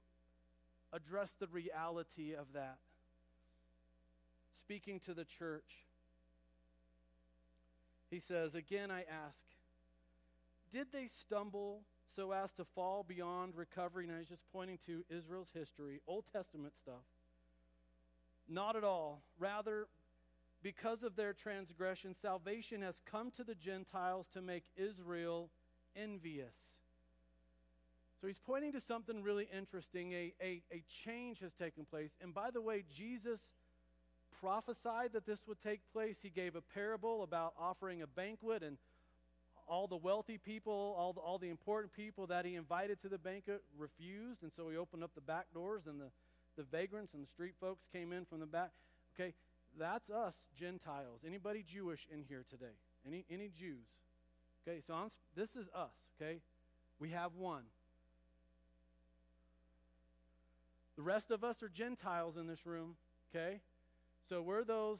address the reality of that, speaking to the church. He says, Again, I ask, did they stumble so as to fall beyond recovery. And I was just pointing to Israel's history, Old Testament stuff. Not at all. Rather, because of their transgression, salvation has come to the Gentiles to make Israel envious. So he's pointing to something really interesting. A, a, a change has taken place. And by the way, Jesus prophesied that this would take place. He gave a parable about offering a banquet and all the wealthy people, all the, all the important people that he invited to the banquet refused, and so he opened up the back doors, and the, the vagrants and the street folks came in from the back. Okay, that's us, Gentiles. Anybody Jewish in here today? Any, any Jews? Okay, so I'm, this is us, okay? We have one. The rest of us are Gentiles in this room, okay? So we're those,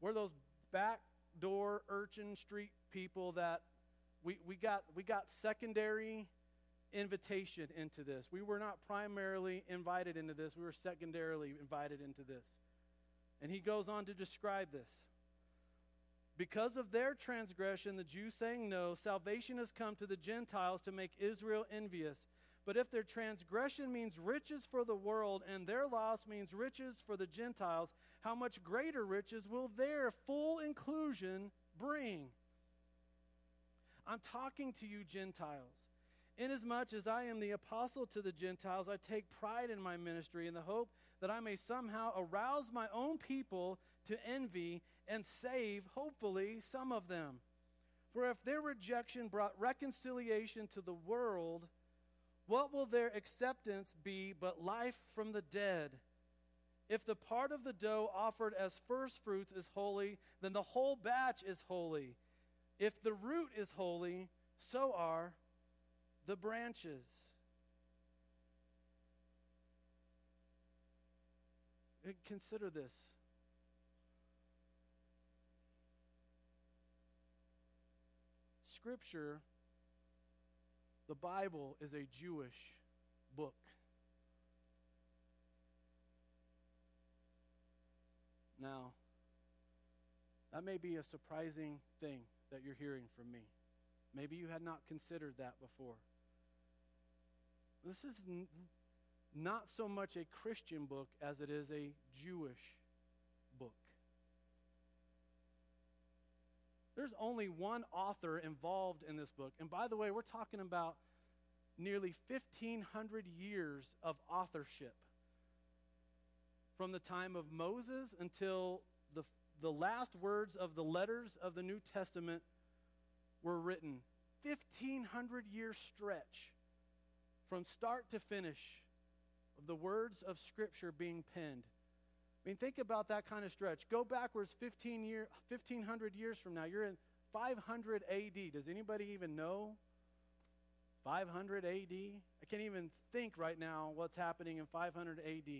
we're those backdoor urchin street people that we, we got we got secondary invitation into this. We were not primarily invited into this, we were secondarily invited into this. And he goes on to describe this. Because of their transgression, the Jews saying no, salvation has come to the Gentiles to make Israel envious. But if their transgression means riches for the world and their loss means riches for the Gentiles, how much greater riches will their full inclusion bring? I'm talking to you, Gentiles. Inasmuch as I am the apostle to the Gentiles, I take pride in my ministry in the hope that I may somehow arouse my own people to envy and save, hopefully, some of them. For if their rejection brought reconciliation to the world, what will their acceptance be but life from the dead? If the part of the dough offered as first fruits is holy, then the whole batch is holy. If the root is holy, so are the branches. Consider this. Scripture, the Bible, is a Jewish book. Now, that may be a surprising thing that you're hearing from me. Maybe you had not considered that before. This is not so much a Christian book as it is a Jewish book. There's only one author involved in this book. And by the way, we're talking about nearly 1,500 years of authorship from the time of Moses until the, the last words of the letters of the New Testament were written. 1,500 year stretch from start to finish of the words of Scripture being penned. I mean, think about that kind of stretch. Go backwards 15 year, 1,500 years from now. You're in 500 AD. Does anybody even know 500 AD? I can't even think right now what's happening in 500 AD.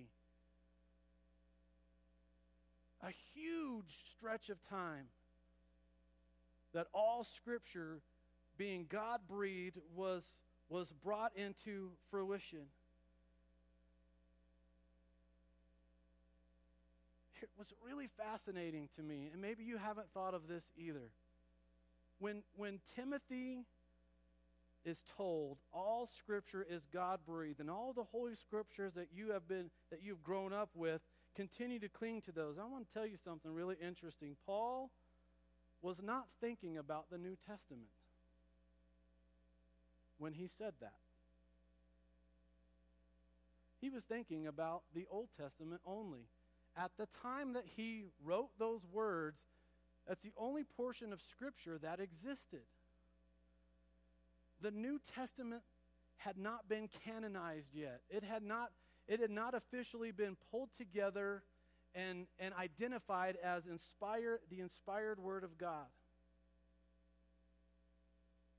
A huge stretch of time that all Scripture, being God breathed, was, was brought into fruition. What's really fascinating to me, and maybe you haven't thought of this either, when, when Timothy is told all scripture is god breathed and all the holy scriptures that you have been that you've grown up with continue to cling to those i want to tell you something really interesting. Paul was not thinking about the new testament when he said that. He was thinking about the old testament only at the time that he wrote those words that's the only portion of scripture that existed the New Testament had not been canonized yet. It had not, it had not officially been pulled together and, and identified as inspired, the inspired Word of God.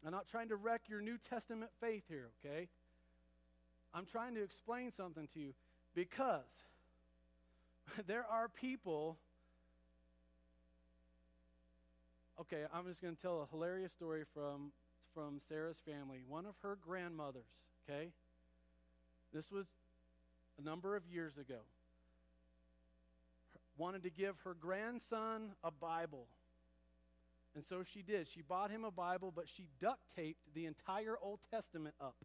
I'm not trying to wreck your New Testament faith here, okay? I'm trying to explain something to you because there are people. Okay, I'm just going to tell a hilarious story from from Sarah's family. One of her grandmothers, okay? This was a number of years ago. Wanted to give her grandson a Bible. And so she did. She bought him a Bible, but she duct taped the entire Old Testament up.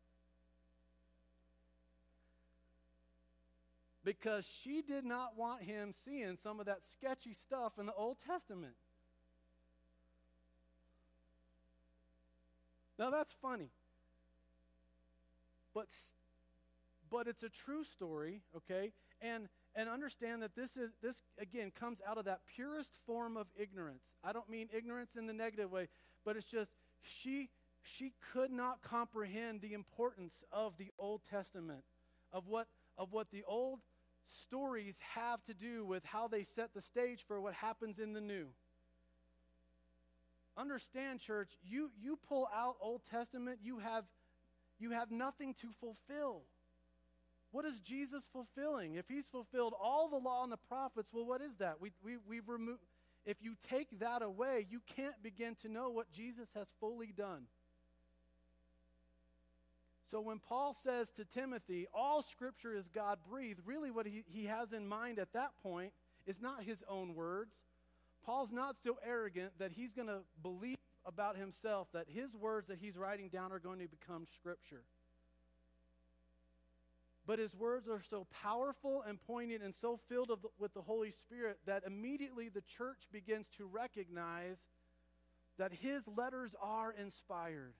Because she did not want him seeing some of that sketchy stuff in the Old Testament. Now that's funny. But but it's a true story, okay? And and understand that this is this again comes out of that purest form of ignorance. I don't mean ignorance in the negative way, but it's just she she could not comprehend the importance of the Old Testament, of what of what the old stories have to do with how they set the stage for what happens in the new. Understand, church, you, you pull out Old Testament, you have you have nothing to fulfill. What is Jesus fulfilling? If he's fulfilled all the law and the prophets, well, what is that? We, we, we've removed, if you take that away, you can't begin to know what Jesus has fully done. So when Paul says to Timothy, all scripture is God breathed, really what he, he has in mind at that point is not his own words. Paul's not so arrogant that he's going to believe about himself that his words that he's writing down are going to become scripture. But his words are so powerful and poignant and so filled the, with the Holy Spirit that immediately the church begins to recognize that his letters are inspired.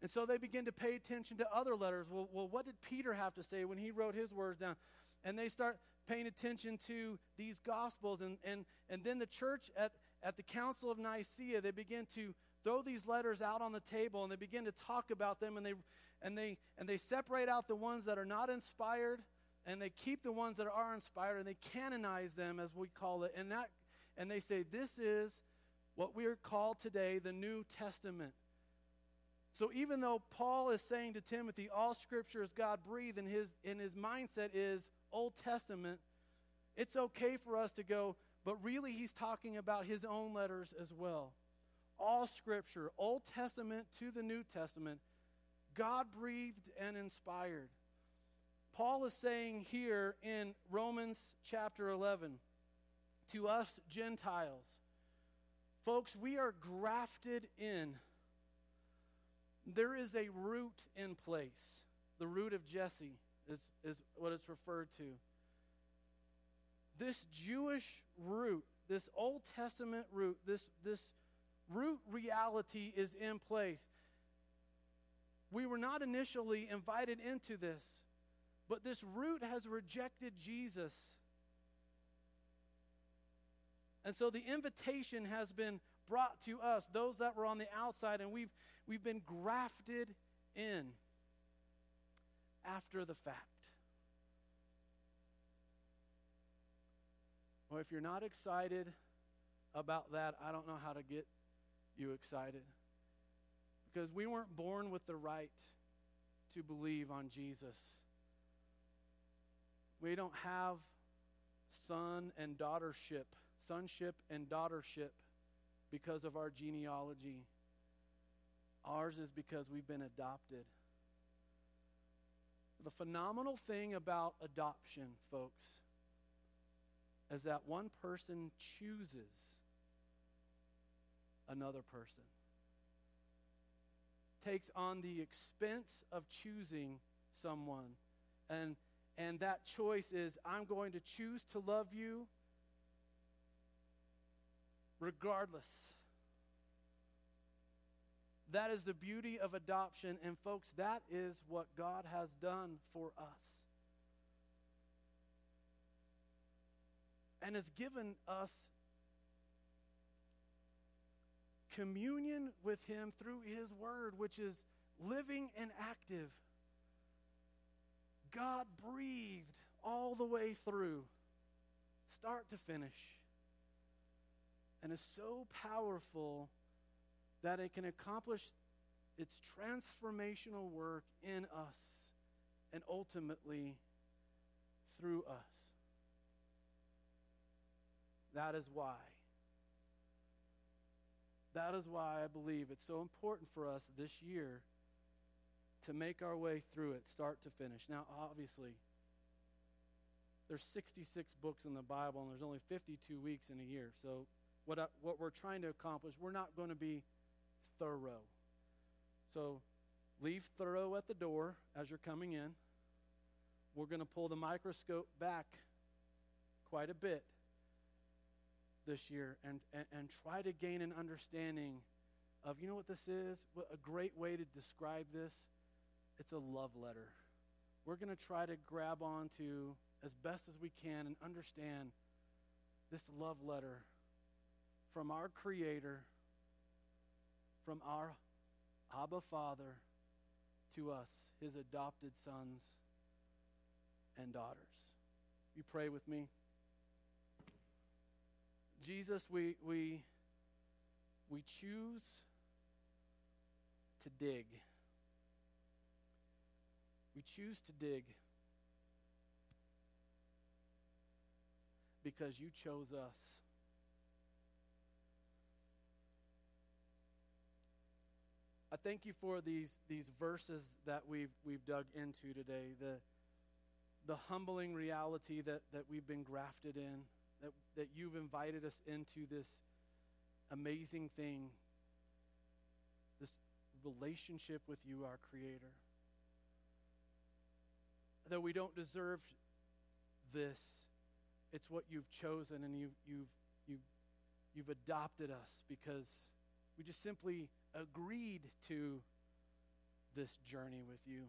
And so they begin to pay attention to other letters. Well, well, what did Peter have to say when he wrote his words down? And they start paying attention to these gospels. And, and, and then the church at, at the Council of Nicaea, they begin to throw these letters out on the table and they begin to talk about them and they, and they, and they separate out the ones that are not inspired and they keep the ones that are inspired and they canonize them, as we call it. And, that, and they say, this is what we are called today the New Testament. So even though Paul is saying to Timothy, all scripture is God breathed, and his, in his mindset is Old Testament, it's okay for us to go, but really he's talking about his own letters as well. All scripture, Old Testament to the New Testament, God breathed and inspired. Paul is saying here in Romans chapter 11 to us Gentiles, folks, we are grafted in there is a root in place. The root of Jesse is, is what it's referred to. This Jewish root, this Old Testament root, this, this root reality is in place. We were not initially invited into this, but this root has rejected Jesus. And so the invitation has been brought to us, those that were on the outside, and we've, we've been grafted in after the fact. Well, if you're not excited about that, I don't know how to get you excited. Because we weren't born with the right to believe on Jesus. We don't have son and daughtership, sonship and daughtership because of our genealogy. Ours is because we've been adopted. The phenomenal thing about adoption, folks, is that one person chooses another person. Takes on the expense of choosing someone. And, and that choice is I'm going to choose to love you regardless. That is the beauty of adoption. And, folks, that is what God has done for us. And has given us communion with Him through His Word, which is living and active. God breathed all the way through, start to finish and is so powerful that it can accomplish its transformational work in us and ultimately through us. That is why. That is why I believe it's so important for us this year to make our way through it, start to finish. Now, obviously, there's 66 books in the Bible, and there's only 52 weeks in a year. So what, I, what we're trying to accomplish, we're not going to be thorough. So leave thorough at the door as you're coming in. We're going to pull the microscope back quite a bit this year and, and, and try to gain an understanding of, you know what this is? A great way to describe this? It's a love letter. We're going to try to grab onto as best as we can and understand this love letter from our Creator, from our Abba Father to us, his adopted sons and daughters. You pray with me. Jesus, we, we, we choose to dig. We choose to dig because you chose us. Thank you for these, these verses that we've, we've dug into today, the, the humbling reality that, that we've been grafted in, that, that you've invited us into this amazing thing, this relationship with you, our Creator. Though we don't deserve this, it's what you've chosen, and you've, you've, you've, you've adopted us because we just simply agreed to this journey with you.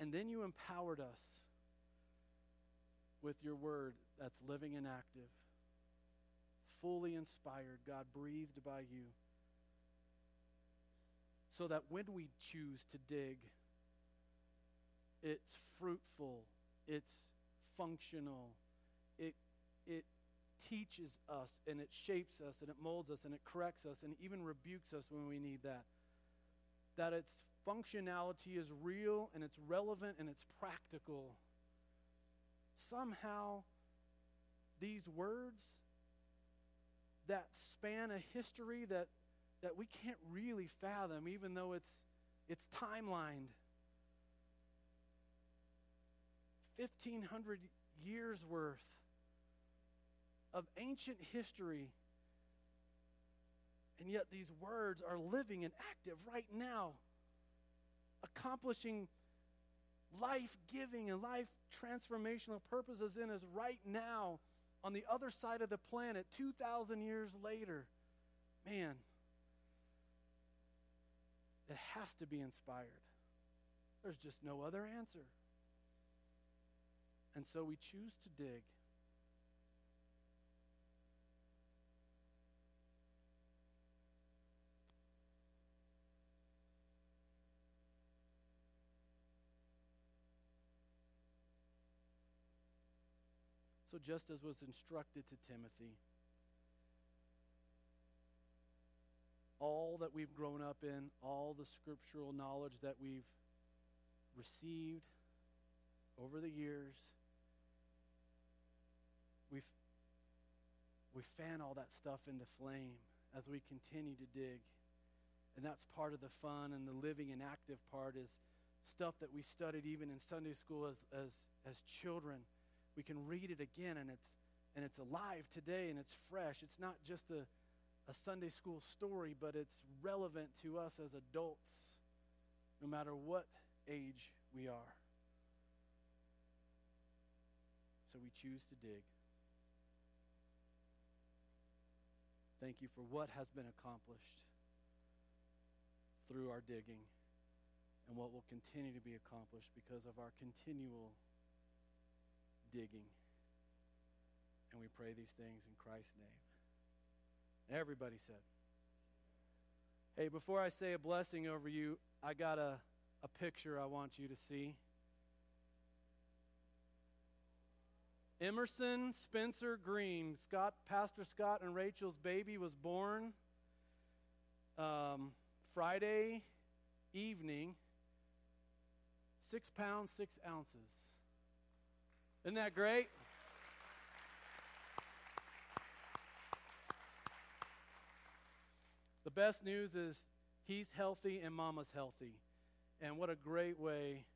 And then you empowered us with your word that's living and active, fully inspired, God breathed by you. So that when we choose to dig, it's fruitful, it's functional, it, it teaches us and it shapes us and it molds us and it corrects us and even rebukes us when we need that. That its functionality is real and it's relevant and it's practical. Somehow, these words that span a history that, that we can't really fathom, even though it's, it's timelined. 1,500 years worth of ancient history. And yet, these words are living and active right now, accomplishing life giving and life transformational purposes in us right now on the other side of the planet 2,000 years later. Man, it has to be inspired. There's just no other answer. And so we choose to dig. Just as was instructed to Timothy, all that we've grown up in, all the scriptural knowledge that we've received over the years, we we fan all that stuff into flame as we continue to dig. And that's part of the fun and the living and active part is stuff that we studied even in Sunday school as, as, as children we can read it again and it's and it's alive today and it's fresh. It's not just a, a Sunday school story, but it's relevant to us as adults, no matter what age we are. So we choose to dig. Thank you for what has been accomplished through our digging and what will continue to be accomplished because of our continual digging. And we pray these things in Christ's name. Everybody said. Hey, before I say a blessing over you, I got a, a picture I want you to see. Emerson Spencer Green, Scott, Pastor Scott and Rachel's baby was born um, Friday evening, six pounds, six ounces. Isn't that great? The best news is he's healthy and mama's healthy. And what a great way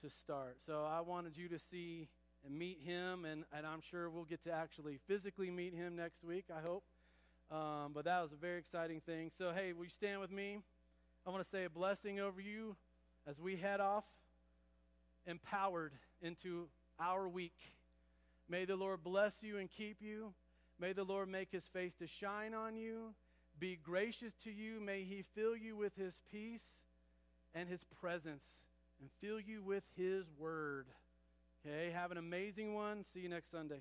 to start. So I wanted you to see and meet him, and, and I'm sure we'll get to actually physically meet him next week, I hope. Um, but that was a very exciting thing. So, hey, will you stand with me? I want to say a blessing over you as we head off, empowered into our week. May the Lord bless you and keep you. May the Lord make his face to shine on you, be gracious to you. May he fill you with his peace and his presence and fill you with his word. Okay, have an amazing one. See you next Sunday.